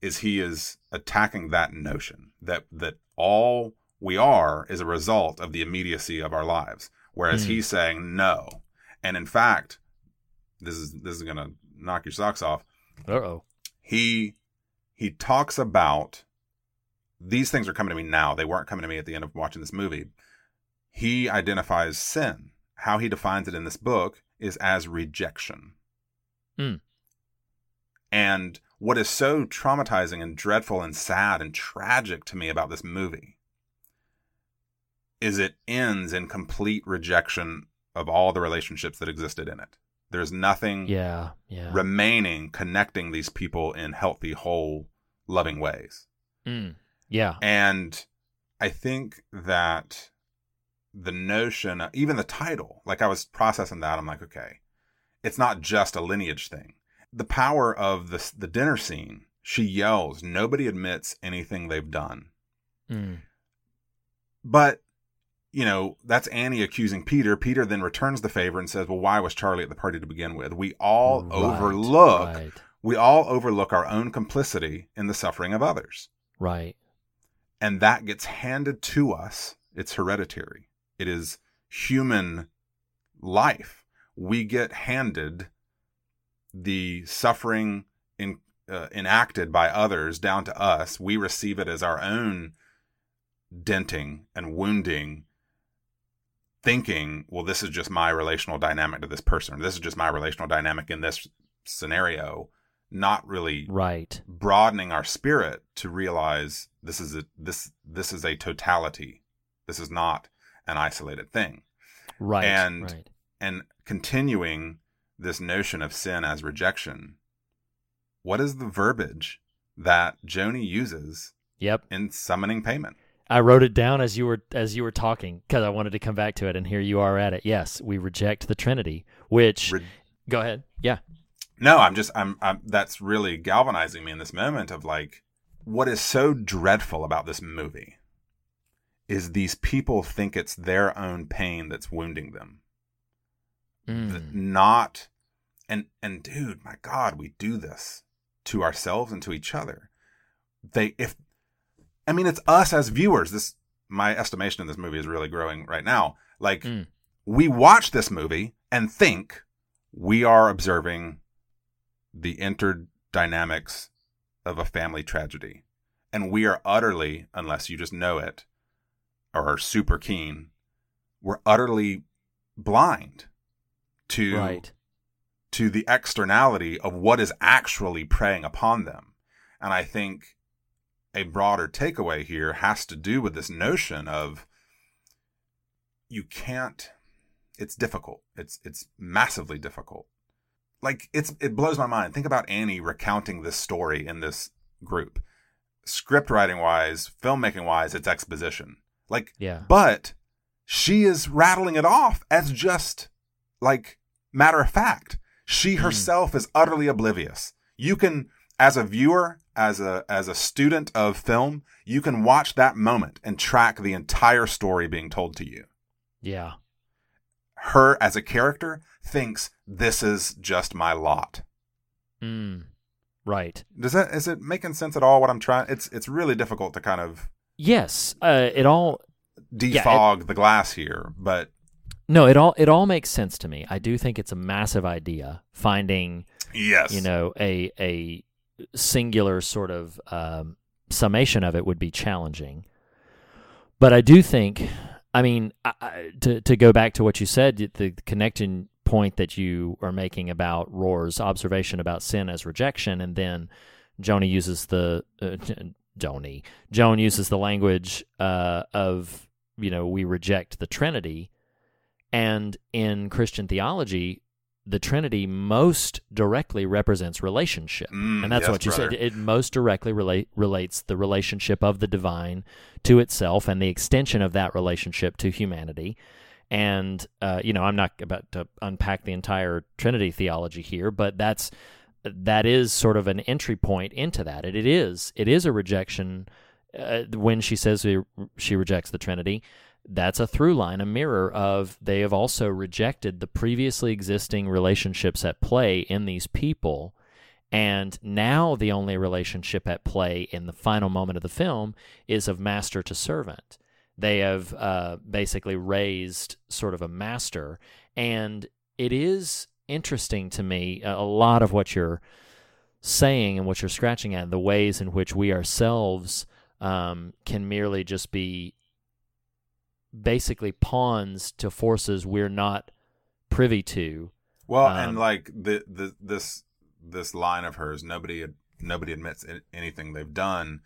is he is attacking that notion that that all we are is a result of the immediacy of our lives, whereas Hmm. he's saying no. And in fact, this is this is going to knock your socks off. Uh oh. He he talks about these things are coming to me now. They weren't coming to me at the end of watching this movie. He identifies sin. How he defines it in this book is as rejection. Mm. And what is so traumatizing and dreadful and sad and tragic to me about this movie is it ends in complete rejection of all the relationships that existed in it. There's nothing Yeah. Yeah. remaining connecting these people in healthy, whole, loving ways. Mm. Yeah. And I think that the notion, even the title, like I was processing that, I'm like, okay, it's not just a lineage thing. The power of the the dinner scene, she yells, nobody admits anything they've done. Mm. But you know, that's Annie accusing Peter. Peter then returns the favor and says, "Well, why was Charlie at the party to begin with?" We all Right, overlook Right. we all overlook our own complicity in the suffering of others. Right. and that gets handed to us. It's hereditary. It is human life. We get handed the suffering in, uh, enacted by others down to us. We receive it as our own denting and wounding, thinking, well, this is just my relational dynamic to this person. This is just my relational dynamic in this scenario. Not really Right. broadening our spirit to realize this is a this this is a totality. This is not an isolated thing. Right. And right. and continuing this notion of sin as rejection. What is the verbiage that Joni uses Yep. in summoning Paimon? I wrote it down as you were as you were talking because I wanted to come back to it, and here you are at it. Yes, we reject the Trinity. Which Re- go ahead. Yeah. No, I'm just I'm, I'm that's really galvanizing me in this moment of like what is so dreadful about this movie is these people think it's their own pain that's wounding them. Mm. Not and and dude, my god, we do this to ourselves and to each other. They if I mean it's us as viewers. This my estimation of this movie is really growing right now. Like Mm. we watch this movie and think we are observing the interdynamics of a family tragedy. And we are utterly, unless you just know it or are super keen, we're utterly blind to Right. to the externality of what is actually preying upon them. And I think a broader takeaway here has to do with this notion of you can't it's difficult. It's it's massively difficult. Like it's it blows my mind. Think about Annie recounting this story in this group. Script writing wise, filmmaking wise, it's exposition. Like Yeah. but she is rattling it off as just like matter of fact. She herself is utterly oblivious. You can as a viewer, as a as a student of film, you can watch that moment and track the entire story being told to you. Yeah. Her as a character thinks this is just my lot. Mm. Right. Does that is it making sense at all? What I'm trying it's it's really difficult to kind of Yes. Uh, it all. defog the glass here, but No, it all it all makes sense to me. I do think it's a massive idea finding yes, you know a a singular sort of um, summation of it would be challenging. But I do think, I mean, I, to to go back to what you said, the connecting point that you are making about Rohr's observation about sin as rejection, and then Joni uses the uh, Joni Joan uses the language uh, of you know we reject the Trinity, and in Christian theology, the Trinity most directly represents relationship, Mm, and that's yes, what you brother. said. It most directly relate relates the relationship of the divine to itself, and the extension of that relationship to humanity. And uh, you know, I'm not about to unpack the entire Trinity theology here, but that's that is sort of an entry point into that. It, it is it is a rejection uh, when she says she rejects the Trinity. That's a through line, a mirror of they have also rejected the previously existing relationships at play in these people. And now the only relationship at play in the final moment of the film is of master to servant. They have uh, basically raised sort of a master. And it is interesting to me, a a lot of what you're saying and what you're scratching at, the ways in which we ourselves um, can merely just be basically pawns to forces we're not privy to. Well, Um, and like the, the this this line of hers, nobody nobody admits anything they've done.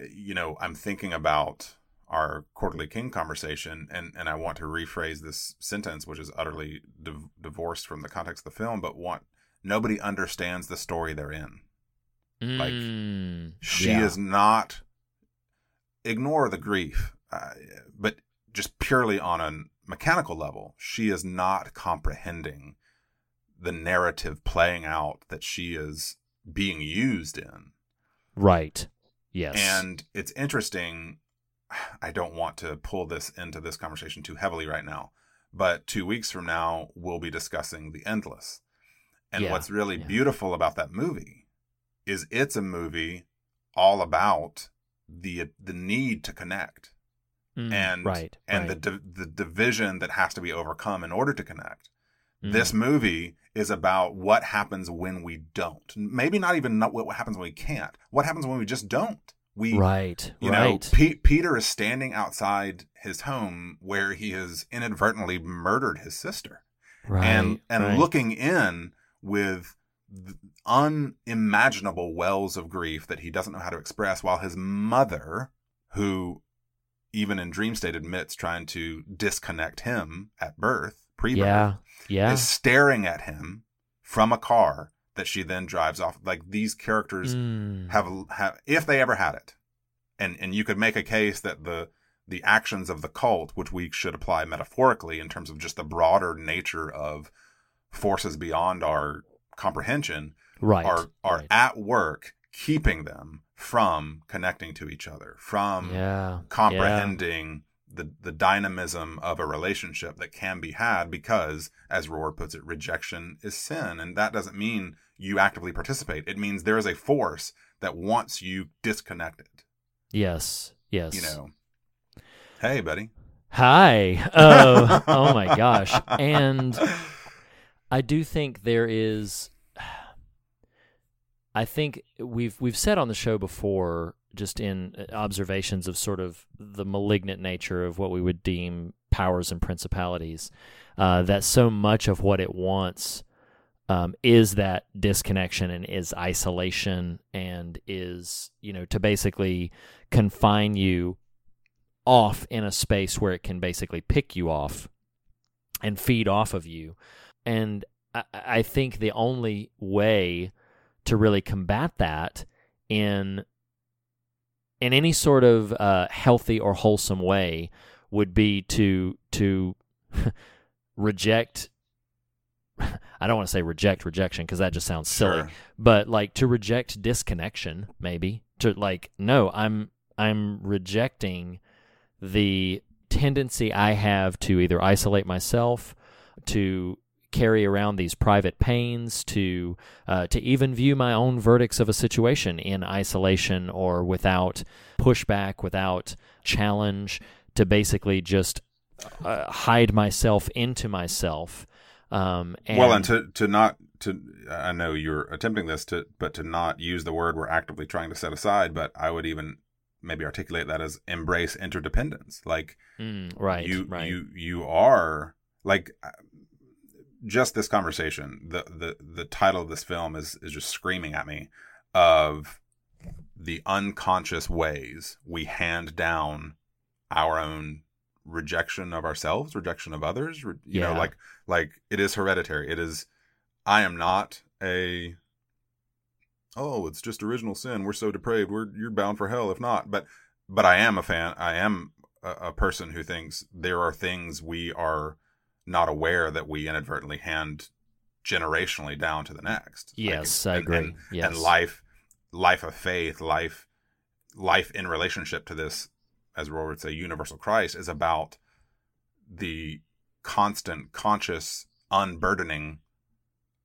You know, I'm thinking about our quarterly king conversation, and and I want to rephrase this sentence, which is utterly div- divorced from the context of the film, but want nobody understands the story they're in. Like, Mm, She yeah. is not ignore the grief, uh, but just purely on a mechanical level, she is not comprehending the narrative playing out that she is being used in. right. Yes. And it's interesting. *sighs* I don't want to pull this into this conversation too heavily right now, but two weeks from now, we'll be discussing The Endless. And Yeah, what's really yeah. beautiful about that movie is it's a movie all about the the need to connect Mm, and right. and right. the di- the division that has to be overcome in order to connect. Mm. This movie is about what happens when we don't. Maybe not even not what happens when we can't. What happens when we just don't? We right. you know, right. Pe- Peter is standing outside his home where he has inadvertently murdered his sister, right. and and right. looking in with th- unimaginable wells of grief that he doesn't know how to express, while his mother, who even in dream state admits trying to disconnect him at birth, pre-birth, Yeah. Yeah. is staring at him from a car that she then drives off. Like these characters Mm. have have if they ever had it, and and you could make a case that the the actions of the cult, which we should apply metaphorically in terms of just the broader nature of forces beyond our comprehension, right. are are right. at work keeping them from connecting to each other, from yeah. comprehending the the dynamism of a relationship that can be had because as Rohr puts it rejection is sin and that doesn't mean you actively participate it means there is a force that wants you disconnected Yes. Yes. you know hey buddy Hi. *laughs* Oh, oh my gosh. And I do think there is I think we've we've said on the show before just in uh, observations of sort of the malignant nature of what we would deem powers and principalities uh, that so much of what it wants um, is that disconnection and is isolation and is you know to basically confine you off in a space where it can basically pick you off and feed off of you. And I, I think the only way to really combat that in in any sort of uh, healthy or wholesome way would be to to *laughs* reject *laughs* I don't want to say reject rejection because that just sounds silly, Sure. but like to reject disconnection, maybe to like no, I'm I'm rejecting the tendency I have to either isolate myself, to carry around these private pains, to uh, to even view my own verdicts of a situation in isolation or without pushback, without challenge, to basically just uh, hide myself into myself. Um, and, well, and to to not to I know you're attempting this to, but to not use the word we're actively trying to set aside. But I would even maybe articulate that as embrace interdependence. Like Mm, right, you right. you you are like just this conversation. The the the title of this film is is just screaming at me of the unconscious ways we hand down our own rejection of ourselves, rejection of others. re- You know, like like it is hereditary. It is. I am not a. Oh, it's just original sin. We're so depraved. We're you're bound for hell if not. But but I am a fan. I am a, a person who thinks there are things we are not aware that we inadvertently hand generationally down to the next. Like, Yes, I and- agree. And, Yes. and life, life of faith, life, life in relationship to this, as Rohr would say, universal Christ is about the constant, conscious unburdening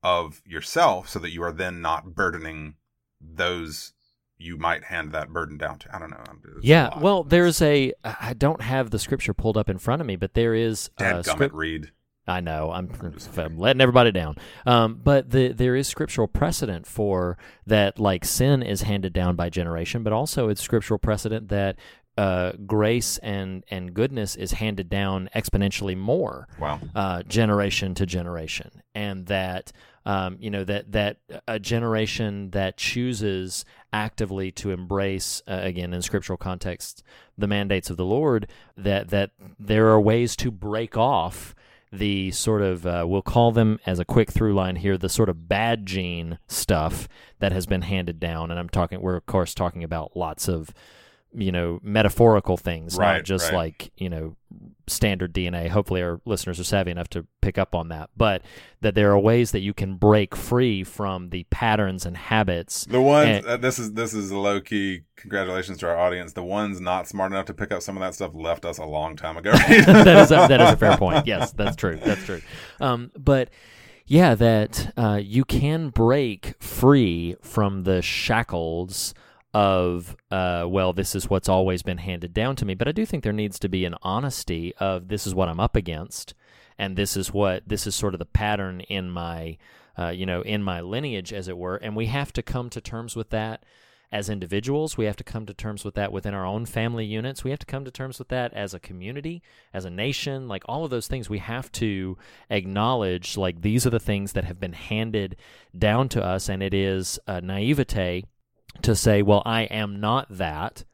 of yourself, so that you are then not burdening those you might hand that burden down to. I don't know. A yeah, well, there's a. I don't have the scripture pulled up in front of me, but there is Dadgummit, script. read. I know I'm, I'm *laughs* letting everybody down, um, but the, there is scriptural precedent for that. Like sin is handed down by generation, but also it's scriptural precedent that uh, grace and and goodness is handed down exponentially more Wow. uh, generation to generation, and that um, you know that that a generation that chooses actively to embrace uh, again in scriptural context the mandates of the Lord that that there are ways to break off the sort of uh, we'll call them as a quick through line here the sort of bad gene stuff that has been handed down. And i'm talking we're of course talking about lots of you know metaphorical things Right, not just right. like you know standard dna hopefully our listeners are savvy enough to pick up on that but that there are ways that you can break free from the patterns and habits The ones and- uh, this is this is a low key. Congratulations to our audience. The ones not smart enough to pick up some of that stuff left us a long time ago. *laughs* that is a, *laughs* that is a fair point. Yes, that's true. That's true. Um, but yeah, that uh, you can break free from the shackles of uh, well, this is what's always been handed down to me. But I do think there needs to be an honesty of this is what I'm up against, and this is what this is sort of the pattern in my uh, you know in my lineage, as it were. And we have to come to terms with that as individuals. We have to come to terms with that within our own family units. We have to come to terms with that as a community, as a nation. Like all of those things, we have to acknowledge like these are the things that have been handed down to us, and it is naivete to say, well, I am not that.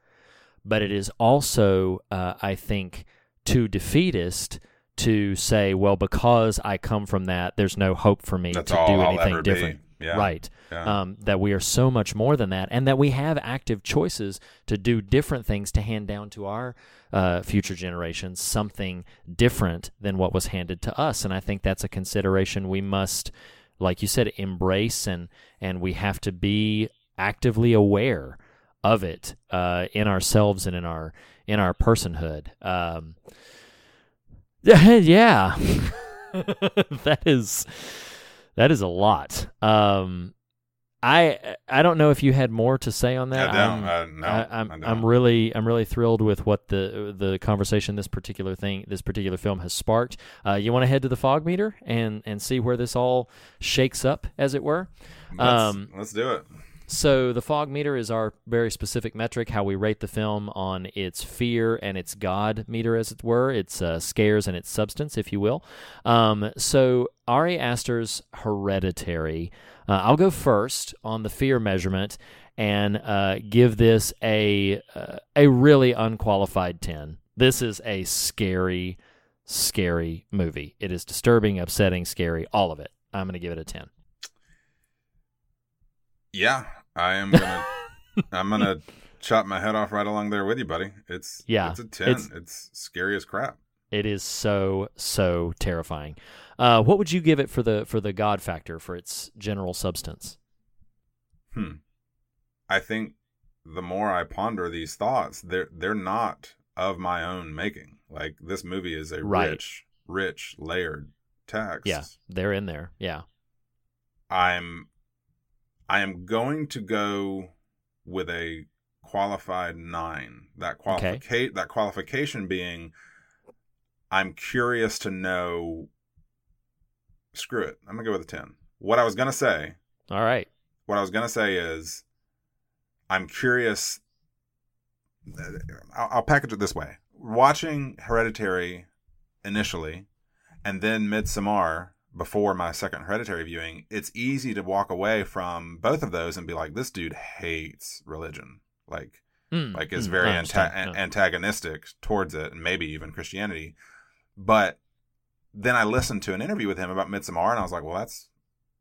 But it is also, uh, I think, too defeatist to say, well, because I come from that, there's no hope for me That's to all do anything different. Yeah. Right. Yeah. Um, that we are so much more than that, and that we have active choices to do different things to hand down to our uh, future generations something different than what was handed to us. And I think that's a consideration we must, like you said, embrace, and and we have to be actively aware of it uh, in ourselves and in our in our personhood. Um, *laughs* yeah, *laughs* that is that is a lot. Um, I I don't know if you had more to say on that. I don't. I'm, Uh, no, I, am I don't. I'm really I'm really thrilled with what the the conversation this particular thing this particular film has sparked. Uh, you want to head to the fog meter and and see where this all shakes up, as it were. Let's, Um, let's do it. So the fog meter is our very specific metric, how we rate the film on its fear and its God meter, as it were, its uh, scares and its substance, if you will. Um, so Ari Aster's Hereditary. Uh, I'll go first on the fear measurement and uh, give this a uh, a really unqualified ten. This is a scary, scary movie. It is disturbing, upsetting, scary, all of it. I'm going to give it a ten. Yeah, I am gonna. *laughs* I'm gonna chop my head off right along there with you, buddy. It's Yeah, It's a ten. it's- It's, scary as crap. It is so so terrifying. Uh, what would you give it for the for the God factor for its general substance? Hmm. I think the more I ponder these thoughts, they're they're not of my own making. Like this movie is a Right. rich, rich, layered text. Yeah, they're in there. Yeah. I'm I am going to go with a qualified nine. That Okay. that qualification being I'm curious to know screw it. I'm gonna go with a ten. What I was gonna say All right. what I was gonna say is, I'm curious. I'll, I'll package it this way: watching Hereditary initially, and then Midsommar before my second Hereditary viewing, it's easy to walk away from both of those and be like, "This dude hates religion." Like, Mm, like is mm, very anta- Yeah. antagonistic towards it, and maybe even Christianity. But then I listened to an interview with him about Midsommar, and I was like, "Well, that's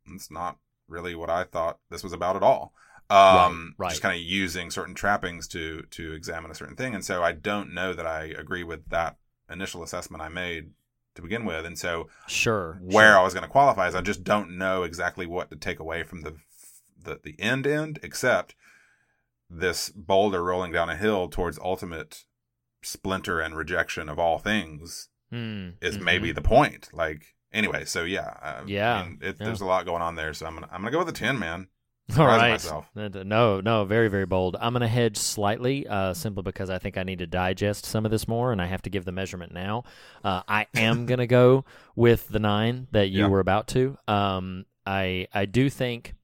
that's not really what I thought this was about at all." Um, Right, right. Just kind of using certain trappings to to examine a certain thing, and so I don't know that I agree with that initial assessment I made to begin with, and so Sure. where sure. I was going to qualify is I just don't know exactly what to take away from the the the end end, except this boulder rolling down a hill towards ultimate splinter and rejection of all things Mm, is mhm. maybe the point. Like anyway, so yeah, Yeah, I mean, it, yeah. there's a lot going on there. So I'm gonna I'm gonna go with a ten, man. All right. myself. No, no, very, very bold. I'm going to hedge slightly, uh, simply because I think I need to digest some of this more, and I have to give the measurement now. Uh, I am *laughs* going to go with the nine that you Yeah. were about to. Um, I, I do think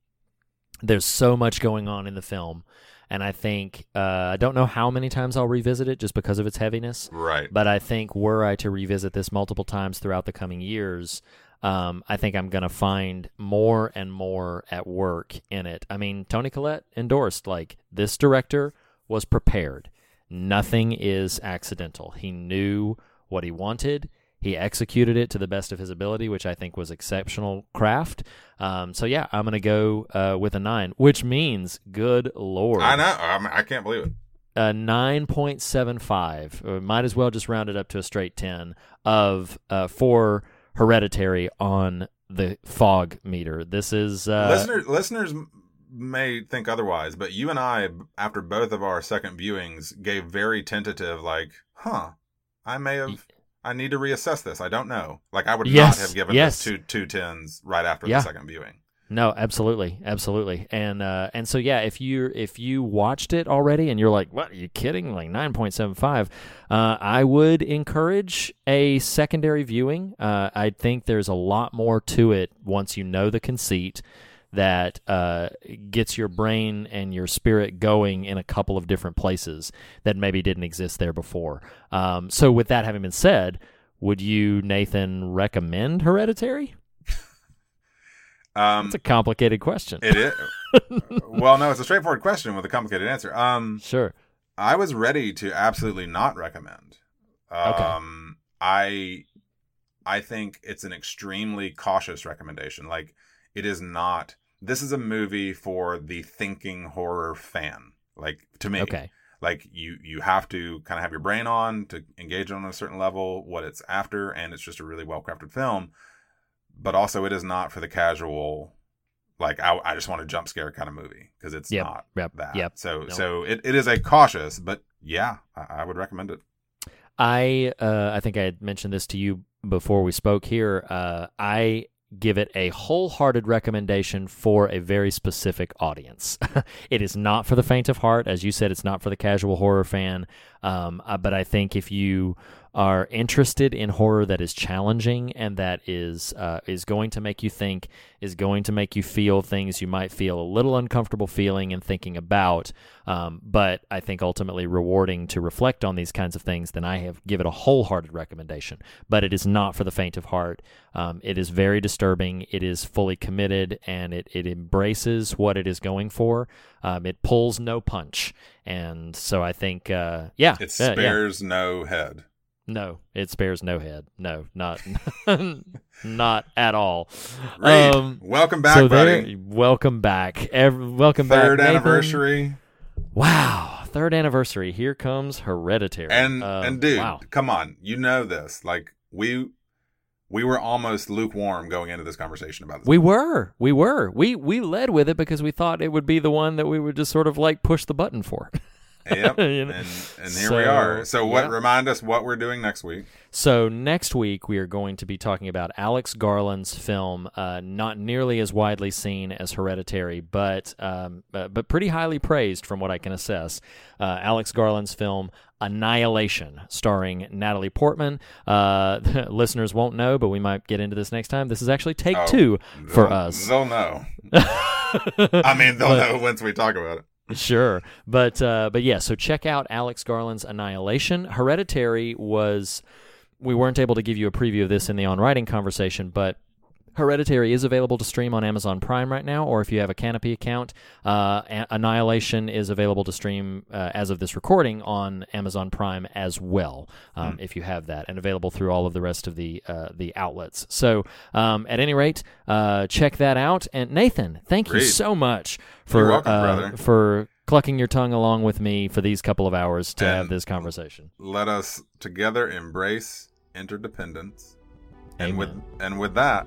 there's so much going on in the film, and I think uh, I don't know how many times I'll revisit it just because of its heaviness. Right. But I think were I to revisit this multiple times throughout the coming years, um, I think I'm going to find more and more at work in it. I mean, Toni Collette endorsed like this director was prepared. Nothing is accidental. He knew what he wanted. He executed it to the best of his ability, which I think was exceptional craft. Um, so yeah, I'm gonna go uh, with a nine, which means good lord, I know. I, I can't believe it. a 9.75 might as well just round it up to a straight 10 of uh, for hereditary on the fog meter this is uh, listeners listeners may think otherwise, but you and I, after both of our second viewings, gave very tentative, like, "Huh, I may have." I need to reassess this. I don't know. Like I would Yes, not have given yes. this two two tens right after Yeah. the second viewing. No absolutely absolutely and uh, and so yeah if you if you watched it already and you're like what are you kidding like 9.75 uh, i would encourage a secondary viewing uh, i think there's a lot more to it once you know the conceit that uh, gets your brain and your spirit going in a couple of different places that maybe didn't exist there before. Um, so, with that having been said, would you, Nathan, recommend Hereditary? Um, It's a complicated question. it is. *laughs* well, no, it's a straightforward question with a complicated answer. Um, Sure. I was ready to absolutely not recommend. Okay. Um, I I think it's an extremely cautious recommendation. Like it is not. This is a movie for the thinking horror fan. Like to me. Okay. Like you you have to kind of have your brain on to engage on a certain level what it's after, and it's just a really well crafted film. But also, it is not for the casual. Like I, I just want a jump scare kind of movie because it's Yep, not yep, that. yep. So No. so it, it is a cautious, but yeah, I, I would recommend it. I uh, I think I had mentioned this to you before we spoke here. Uh, I give it a wholehearted recommendation for a very specific audience. *laughs* it is not for the faint of heart, as you said. It's not for the casual horror fan. Um, uh, but I think if you are interested in horror that is challenging and that is uh, is going to make you think, is going to make you feel things you might feel a little uncomfortable feeling and thinking about, um, but I think ultimately rewarding to reflect on these kinds of things, then I have give it a wholehearted recommendation. But it is not for the faint of heart. Um, it is very disturbing. It is fully committed and it, it embraces what it is going for. Um, it pulls no punch. And so I think, uh, yeah, It yeah, yeah. spares no head. No, it spares no head. No, not *laughs* not at all. Reed, Um, welcome back, so buddy. welcome back. Every, welcome back. Third Nathan. anniversary. Wow, third anniversary. Here comes Hereditary. And Uh, and dude, wow. come on, you know this. Like we we were almost lukewarm going into this conversation about this. We were, we were, we we led with it because we thought it would be the one that we would just sort of like push the button for. *laughs* yep. *laughs* You know? and and here we are. So what? Remind us what we're doing next week. So next week we are going to be talking about Alex Garland's film, uh, not nearly as widely seen as Hereditary, but um, uh, but pretty highly praised from what I can assess. Uh, Alex Garland's film Annihilation, starring Natalie Portman. Uh, *laughs* listeners won't know, but we might get into this next time. This is actually take Oh, two for us. They'll know. *laughs* I mean, they'll But- know once we talk about it. Sure, but uh, but yeah. So check out Alex Garland's Annihilation. Hereditary was we weren't able to give you a preview of this in the on writing conversation, but Hereditary is available to stream on Amazon Prime right now, or if you have a Kanopy account, uh, Annihilation is available to stream uh, as of this recording on Amazon Prime as well, um, if you have that, and available through all of the rest of the uh, the outlets. So, um, at any rate, uh, check that out. And Nathan, thank you so much for welcome, uh, for clucking your tongue along with me for these couple of hours to have this conversation. Let us together embrace interdependence. And with Amen. and with that,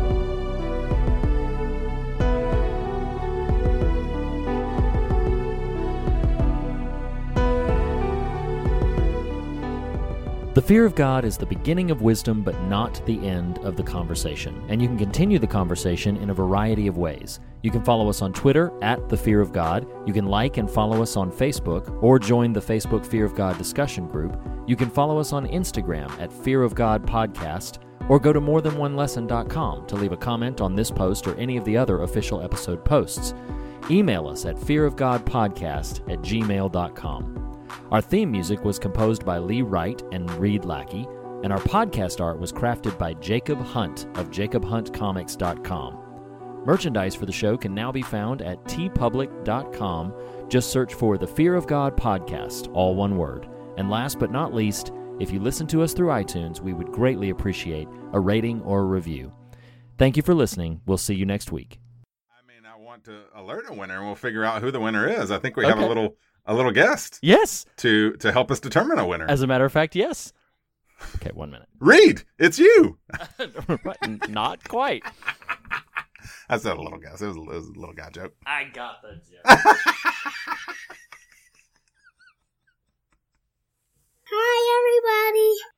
The fear of God is the beginning of wisdom, but not the end of the conversation. And you can continue the conversation in a variety of ways. You can follow us on Twitter at The Fear of God. You can like and follow us on Facebook or join the Facebook Fear of God discussion group. You can follow us on Instagram at Fear of God Podcast or go to morethanonelesson.com to leave a comment on this post or any of the other official episode posts. Email us at fearofgodpodcast at gmail.com. Our theme music was composed by Lee Wright and Reed Lackey, and our podcast art was crafted by Jacob Hunt of jacobhuntcomics.com. Merchandise for the show can now be found at teepublic.com. Just search for the Fear of God podcast, all one word. And last but not least, if you listen to us through iTunes, we would greatly appreciate a rating or a review. Thank you for listening. We'll see you next week. I mean, I want to alert a winner, and we'll figure out who the winner is. I think we have a little a little guest. Yes. To to help us determine a winner. As a matter of fact, yes. Okay, one minute. Reed, it's you. *laughs* Not quite. *laughs* I said a little guess. It was, it was a little guy joke. I got the joke. *laughs* Hi, everybody.